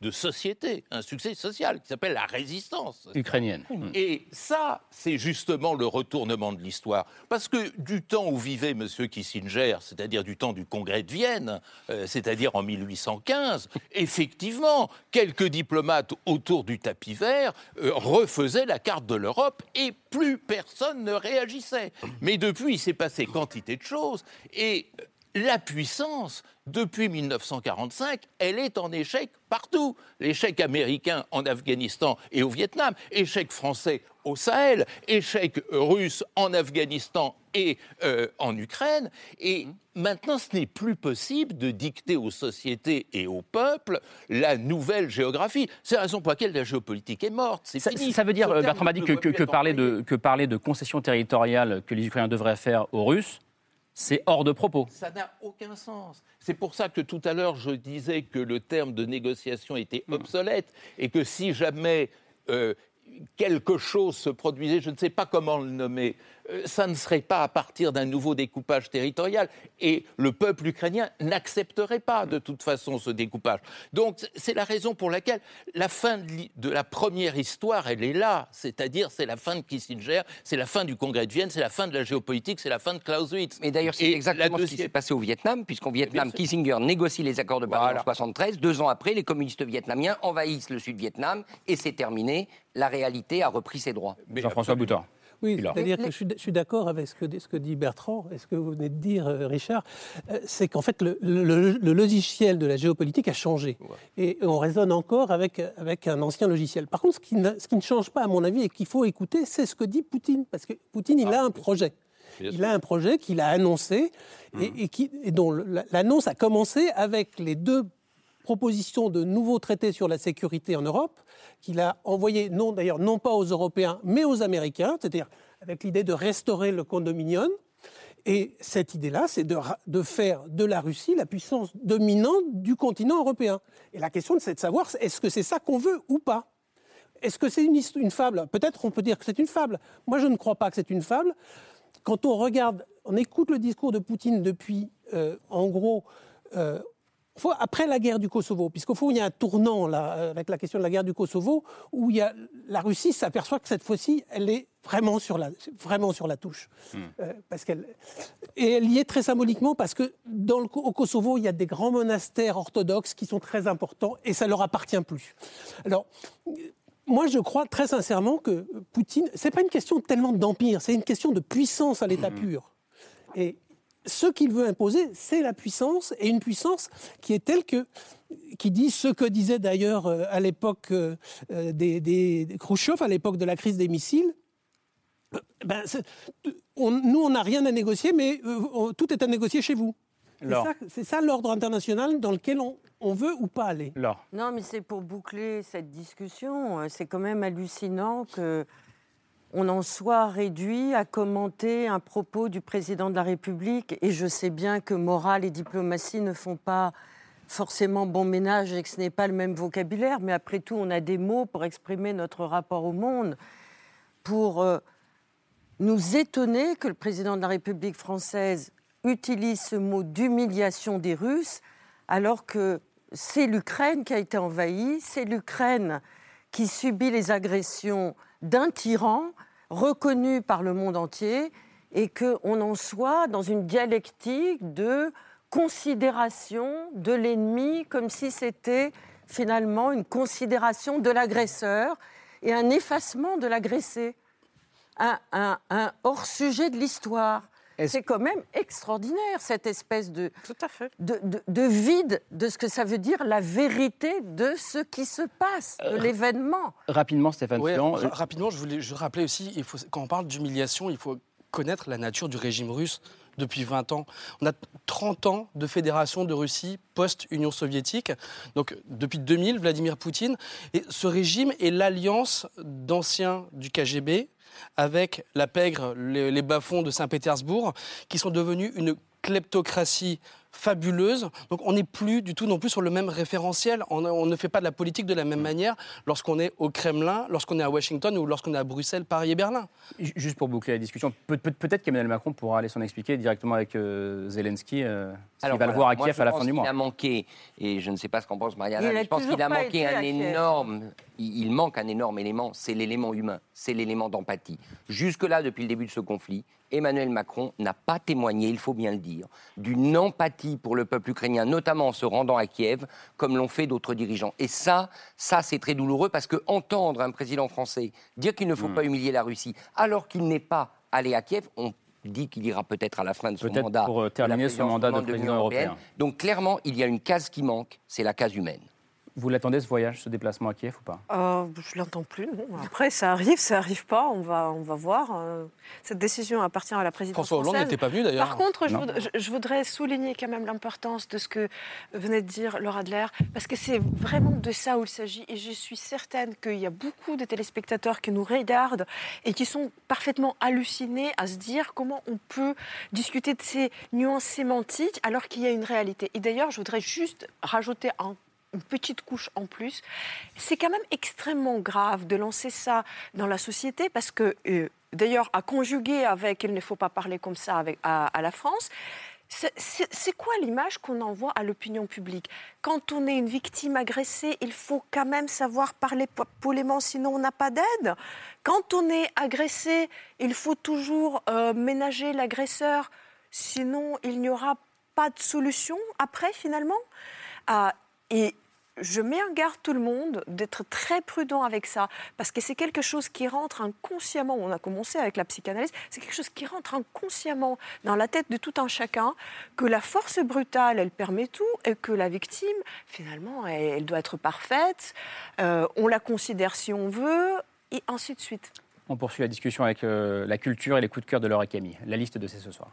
de société, un succès social qui s'appelle la résistance ukrainienne. Et ça, c'est justement le retournement de l'histoire. Parce que du temps où vivait M. Kissinger, c'est-à-dire du temps du Congrès de Vienne, euh, c'est-à-dire en 1815, effectivement, quelques diplomates autour du tapis vert euh, refaisaient la carte de l'Europe et plus personne ne réagissait. Mais depuis, il s'est passé quantité de choses et la puissance, depuis 1945, elle est en échec partout. L'échec américain en Afghanistan et au Vietnam, échec français au Sahel, échec russe en Afghanistan et euh, en Ukraine. Et maintenant, ce n'est plus possible de dicter aux sociétés et aux peuples la nouvelle géographie. C'est la raison pour laquelle la géopolitique est morte. Ça, ça, veut dire, Bertrand m'a dit, que, parler de, que parler de concessions territoriales que les Ukrainiens devraient faire aux Russes, c'est hors de propos. Ça n'a aucun sens. C'est pour ça que tout à l'heure, je disais que le terme de négociation était hmm. obsolète et que si jamais euh, quelque chose se produisait, je ne sais pas comment le nommer, ça ne serait pas à partir d'un nouveau découpage territorial. Et le peuple ukrainien n'accepterait pas de toute façon ce découpage. Donc c'est la raison pour laquelle la fin de la première histoire, elle est là. C'est-à-dire c'est la fin de Kissinger, c'est la fin du Congrès de Vienne, c'est la fin de la géopolitique, c'est la fin de Clausewitz. Mais d'ailleurs c'est exactement ce qui s'est passé au Vietnam, puisqu'en Vietnam, Kissinger négocie les accords de Paris en 1973. Deux ans après, les communistes vietnamiens envahissent le Sud-Vietnam et c'est terminé. La réalité a repris ses droits. Jean-François Boutin. Oui, c'est-à-dire que je suis, d'accord avec ce que, ce que, dit Bertrand et ce que vous venez de dire, euh, Richard. Euh, c'est qu'en fait, le, logiciel de la géopolitique a changé. Et on raisonne encore avec, avec un ancien logiciel. Par contre, ce qui, ne, ce qui ne change pas, à mon avis, et qu'il faut écouter, c'est ce que dit Poutine. Parce que Poutine, il a un projet. Il a un projet qu'il a annoncé et, qui, et dont l'annonce a commencé avec les deux propositions de nouveaux traités sur la sécurité en Europe qu'il a envoyé, non d'ailleurs, non pas aux Européens, mais aux Américains, c'est-à-dire avec l'idée de restaurer le condominium. Et cette idée-là, c'est de, faire de la Russie la puissance dominante du continent européen. Et la question, c'est de savoir, est-ce que c'est ça qu'on veut ou pas? Est-ce que c'est une, une, fable? Peut-être on peut dire que c'est une fable. Moi, je ne crois pas que c'est une fable. Quand on regarde, on écoute le discours de Poutine depuis, euh, en gros, euh, après la guerre du Kosovo, puisqu'au fond, il y a un tournant là, euh, avec la question de la guerre du Kosovo, où il y a, la Russie s'aperçoit que cette fois-ci, elle est vraiment sur la, vraiment sur la touche. Hmm. Euh, parce qu'elle, et elle y est très symboliquement, parce que dans le, au Kosovo, il y a des grands monastères orthodoxes qui sont très importants, et ça leur appartient plus. Alors, moi, je crois très sincèrement que Poutine, c'est pas une question tellement d'empire, c'est une question de puissance à l'état hmm. pur. Et ce qu'il veut imposer, c'est la puissance, et une puissance qui est telle que, qui dit ce que disait d'ailleurs euh, à l'époque euh, euh, des, des, Khrushchev, à l'époque de la crise des missiles. Ben, nous, on n'a rien à négocier, mais tout est à négocier chez vous. C'est ça, l'ordre international dans lequel on, on, veut ou pas aller. Non, mais c'est pour boucler cette discussion. C'est quand même hallucinant que on en soit réduit à commenter un propos du président de la République. Et je sais bien que morale et diplomatie ne font pas forcément bon ménage et que ce n'est pas le même vocabulaire, mais après tout, on a des mots pour exprimer notre rapport au monde, pour euh, nous étonner que le président de la République française utilise ce mot d'humiliation des Russes, alors que c'est l'Ukraine qui a été envahie, c'est l'Ukraine qui subit les agressions d'un tyran reconnu par le monde entier et qu'on en soit dans une dialectique de considération de l'ennemi comme si c'était finalement une considération de l'agresseur et un effacement de l'agressé, un, hors-sujet de l'histoire. C'est quand même extraordinaire, cette espèce de, De, vide de ce que ça veut dire la vérité de ce qui se passe, de euh, l'événement. Rapidement, Stéphane Rapidement, je voulais je rappeler aussi, il faut, quand on parle d'humiliation, il faut connaître la nature du régime russe depuis 20 ans. On a 30 ans de fédération de Russie post-Union soviétique. Donc depuis 2000, Vladimir Poutine. Et ce régime est l'alliance d'anciens du KGB, avec la pègre, les, bas-fonds de Saint-Pétersbourg, qui sont devenus une kleptocratie fabuleuse. Donc on n'est plus du tout non plus sur le même référentiel. On, ne fait pas de la politique de la même manière lorsqu'on est au Kremlin, lorsqu'on est à Washington ou lorsqu'on est à Bruxelles, Paris et Berlin. Juste pour boucler la discussion, peut-être qu'Emmanuel Macron pourra aller s'en expliquer directement avec euh, Zelensky. Euh, va le voir à Kiev à la fin du mois. Il a manqué, et je ne sais pas ce qu'en pense Marianne, je pense qu'il a manqué un énorme, il manque un énorme élément, c'est l'élément humain, c'est l'élément d'empathie. Jusque-là, depuis le début de ce conflit, Emmanuel Macron n'a pas témoigné, il faut bien le dire, d'une empathie pour le peuple ukrainien, notamment en se rendant à Kiev, comme l'ont fait d'autres dirigeants. Et ça, ça c'est très douloureux parce que entendre un président français dire qu'il ne faut hmm. pas humilier la Russie alors qu'il n'est pas allé à Kiev, on dit qu'il ira peut-être à la fin de son mandat. Pour euh, terminer son mandat de président européen. Donc clairement, il y a une case qui manque, c'est la case humaine. Vous l'attendez ce voyage, ce déplacement à Kiev ou pas? Euh, Je l'attends plus. Après, ça arrive, ça arrive pas. On va, on va voir. Euh, cette décision appartient à la présidence François Hollande n'était pas venu d'ailleurs. Par contre, je voudrais, souligner quand même l'importance de ce que venait de dire Laura Adler, parce que c'est vraiment de ça où il s'agit. Et je suis certaine qu'il y a beaucoup de téléspectateurs qui nous regardent et qui sont parfaitement hallucinés à se dire comment on peut discuter de ces nuances sémantiques alors qu'il y a une réalité. Et d'ailleurs, je voudrais juste rajouter un une petite couche en plus. C'est quand même extrêmement grave de lancer ça dans la société parce que, euh, d'ailleurs, à conjuguer avec il ne faut pas parler comme ça avec, à, la France, c'est quoi l'image qu'on envoie à l'opinion publique? Quand on est une victime agressée, il faut quand même savoir parler polément, sinon on n'a pas d'aide. Quand on est agressé, il faut toujours euh, ménager l'agresseur, sinon il n'y aura pas de solution après finalement. Ah, et je mets en garde tout le monde d'être très prudent avec ça, parce que c'est quelque chose qui rentre inconsciemment, on a commencé avec la psychanalyse, c'est quelque chose qui rentre inconsciemment dans la tête de tout un chacun, que la force brutale, elle permet tout, et que la victime, finalement, elle, doit être parfaite, euh, on la considère si on veut, et ainsi de suite. On poursuit la discussion avec euh, la culture et les coups de cœur de Laure et Camille. La liste de ces ce soir.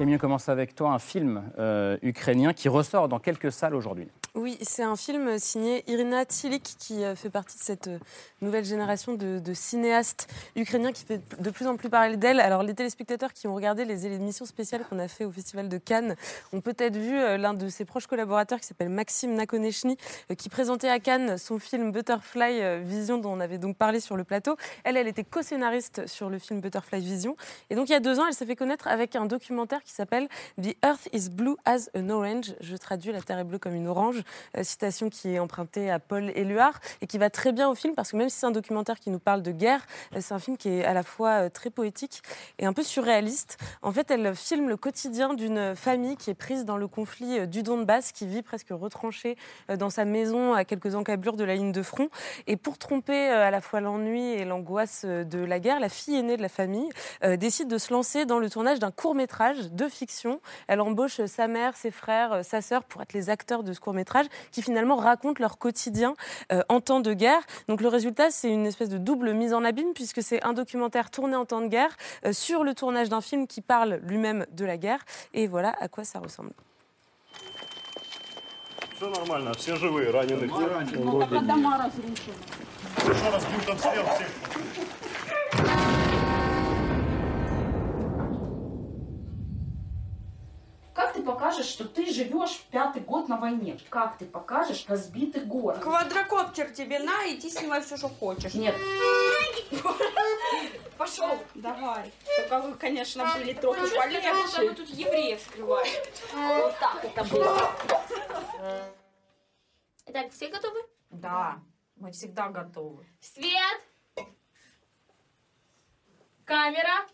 Camille, on commence avec toi un film euh, ukrainien qui ressort dans quelques salles aujourd'hui. Oui, c'est un film signé Irina Tilik qui euh, fait partie de cette euh, nouvelle génération de, cinéastes ukrainiens qui fait de plus en plus parler d'elle. Alors les téléspectateurs qui ont regardé les émissions spéciales qu'on a fait au Festival de Cannes ont peut-être vu euh, l'un de ses proches collaborateurs qui s'appelle Maxime Nakonechny qui présentait à Cannes son film Butterfly Vision dont on avait donc parlé sur le plateau. Elle, elle était co-scénariste sur le film Butterfly Vision. Et donc il y a deux ans, elle s'est fait connaître avec un documentaire qui s'appelle The Earth is Blue as an Orange. Je traduis La Terre est bleue comme une orange. Euh, citation qui est empruntée à Paul Éluard et qui va très bien au film parce que même si c'est un documentaire qui nous parle de guerre, euh, c'est un film qui est à la fois euh, très poétique et un peu surréaliste. En fait, elle filme le quotidien d'une famille qui est prise dans le conflit du Donbass, qui vit presque retranchée dans sa maison à quelques encablures de la ligne de front. Et pour tromper à la fois l'ennui et l'angoisse de la guerre, la fille aînée de la famille décide de se lancer dans le tournage d'un court métrage de fiction. Elle embauche sa mère, ses frères, sa sœur pour être les acteurs de ce court métrage qui finalement racontent leur quotidien euh, en temps de guerre. Donc le résultat, c'est une espèce de double mise en abîme, puisque c'est un documentaire tourné en temps de guerre euh, sur le tournage d'un film qui parle lui-même de la guerre. Et voilà à quoi ça ressemble. Как ты покажешь, что ты живешь пятый год на войне? Как ты покажешь разбитый город? Квадрокоптер тебе на, иди снимай все, что хочешь. Нет. Пошел. Давай. Только вы, конечно, были трохи полегче. Мы тут евреев скрываем. Вот так это было. Итак, все готовы? Да, мы всегда готовы. Свет! Камера!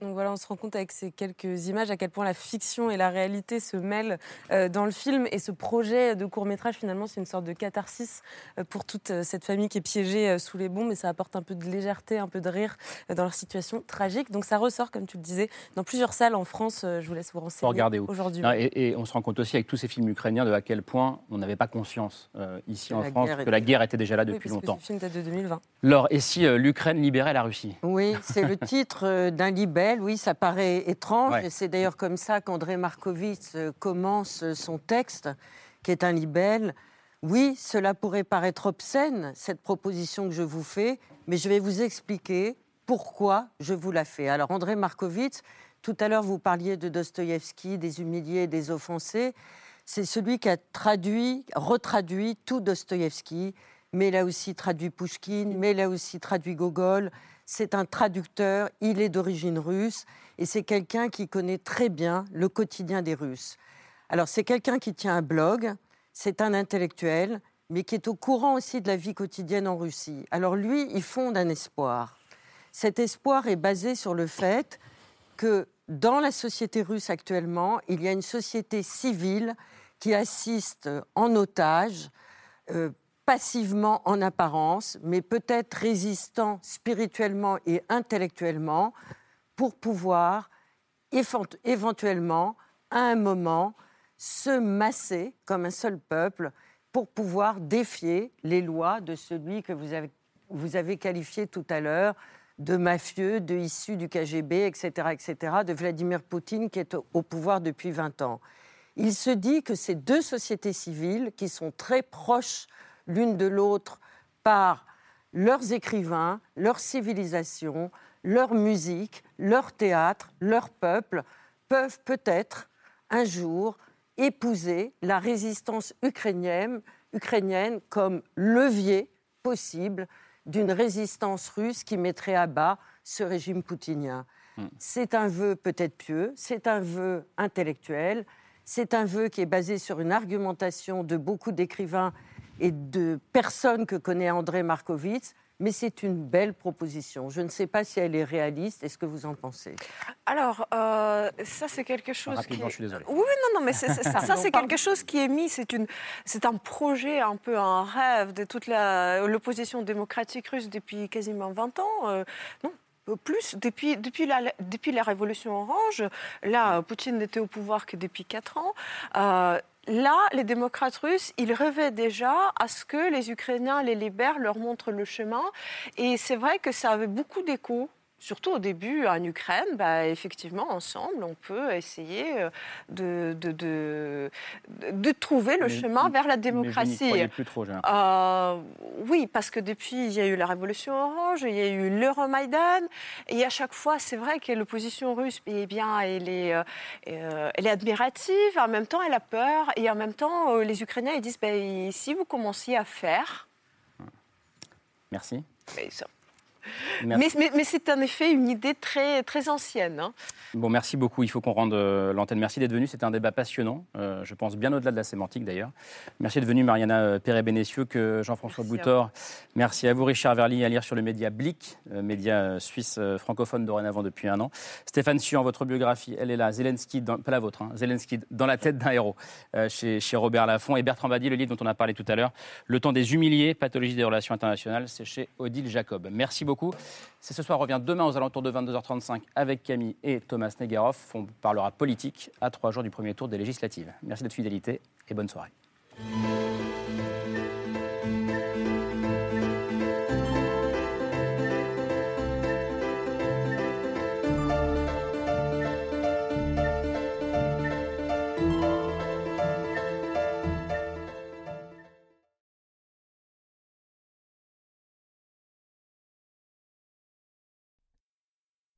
Donc voilà, on se rend compte avec ces quelques images à quel point la fiction et la réalité se mêlent euh, dans le film. Et ce projet de court métrage, finalement, c'est une sorte de catharsis euh, pour toute euh, cette famille qui est piégée sous les bombes. Et ça apporte un peu de légèreté, un peu de rire dans leur situation tragique. Donc ça ressort, comme tu le disais, dans plusieurs salles en France. Je vous laisse vous renseigner aujourd'hui. Et, et, on se rend compte aussi avec tous ces films ukrainiens de à quel point on n'avait pas conscience ici en France que la guerre était déjà là depuis longtemps. Ce film date de 2020. Laure, et si l'Ukraine libérait la Russie? Oui, c'est le titre d'un libelle, oui, ça paraît étrange. Et c'est d'ailleurs comme ça qu'André Markovitch euh, commence son texte, qui est un libelle. Oui, cela pourrait paraître obscène, cette proposition que je vous fais, mais je vais vous expliquer pourquoi je vous la fais. Alors, André Markovitch, tout à l'heure, vous parliez de Dostoïevski, des humiliés, des offensés. C'est celui qui a traduit, retraduit tout Dostoïevski, mais il a aussi traduit Pouchkine, mais il a aussi traduit Gogol, c'est un traducteur, il est d'origine russe et c'est quelqu'un qui connaît très bien le quotidien des Russes. Alors c'est quelqu'un qui tient un blog, c'est un intellectuel, mais qui est au courant aussi de la vie quotidienne en Russie. Alors lui, il fonde un espoir. Cet espoir est basé sur le fait que dans la société russe actuellement, il y a une société civile qui assiste en otage euh, passivement en apparence, mais peut-être résistant spirituellement et intellectuellement pour pouvoir éventuellement, à un moment, se masser comme un seul peuple pour pouvoir défier les lois de celui que vous avez, qualifié tout à l'heure de mafieux, de issu du KGB, etc., etc., de Vladimir Poutine qui est au pouvoir depuis 20 ans. Il se dit que ces deux sociétés civiles, qui sont très proches l'une de l'autre par leurs écrivains, leur civilisation, leur musique, leur théâtre, leur peuple peuvent peut-être un jour épouser la résistance ukrainienne, ukrainienne comme levier possible d'une résistance russe qui mettrait à bas ce régime poutinien. Hmm. C'est un vœu peut-être pieux, c'est un vœu intellectuel, c'est un vœu qui est basé sur une argumentation de beaucoup d'écrivains et de personnes que connaît André Markovitz, mais c'est une belle proposition. Je ne sais pas si elle est réaliste. Est-ce que vous en pensez? Alors, euh, ça c'est quelque chose Rapidement, qui... je suis désolé. Oui, non, non, mais ça, ça c'est quelque chose qui est mis. C'est une, c'est un projet, un peu un rêve de toute l'opposition démocratique russe depuis quasiment 20 ans. Euh, non, plus depuis, depuis, la, depuis la révolution orange. Là, Poutine n'était au pouvoir que depuis 4 ans. Euh, là, les démocrates russes, ils rêvaient déjà à ce que les Ukrainiens les libèrent, leur montrent le chemin. Et c'est vrai que ça avait beaucoup d'écho surtout au début en Ukraine, bah, effectivement, ensemble, on peut essayer euh, de, de, de, trouver le chemin vers la démocratie. Mais plus trop, euh, oui, parce que depuis, il y a eu la révolution orange, il y a eu l'Euromaïdan, et à chaque fois, c'est vrai que l'opposition russe, eh bien, elle est, euh, elle est admirative, en même temps, elle a peur, et en même temps, les Ukrainiens, ils disent, ben, si vous commenciez à faire... Merci. ça, mais, c'est en effet une idée très, très ancienne. Hein. Bon, merci beaucoup. Il faut qu'on rende euh, l'antenne. Merci d'être venu. C'était un débat passionnant. Euh, je pense bien au-delà de la sémantique d'ailleurs. Merci d'être venu, Mariana euh, Perret-Bénessieux, que Jean-François Boutor. Merci à vous, Richard Verly, à lire sur le média Blick, média suisse francophone dorénavant depuis un an. Stéphane Suan, votre biographie, elle est là. Zelensky, dans, pas la vôtre, hein. Zelensky, dans la tête d'un héros, chez, chez, Robert Laffont. Et Bertrand Badi, le livre dont on a parlé tout à l'heure, Le temps des humiliés, pathologie des relations internationales, c'est chez Odile Jacob. Merci C'est ce soir revient demain aux alentours de 22h35 avec Camille et Thomas Negaroff. On parlera politique à trois jours du premier tour des législatives. Merci de votre fidélité et bonne soirée.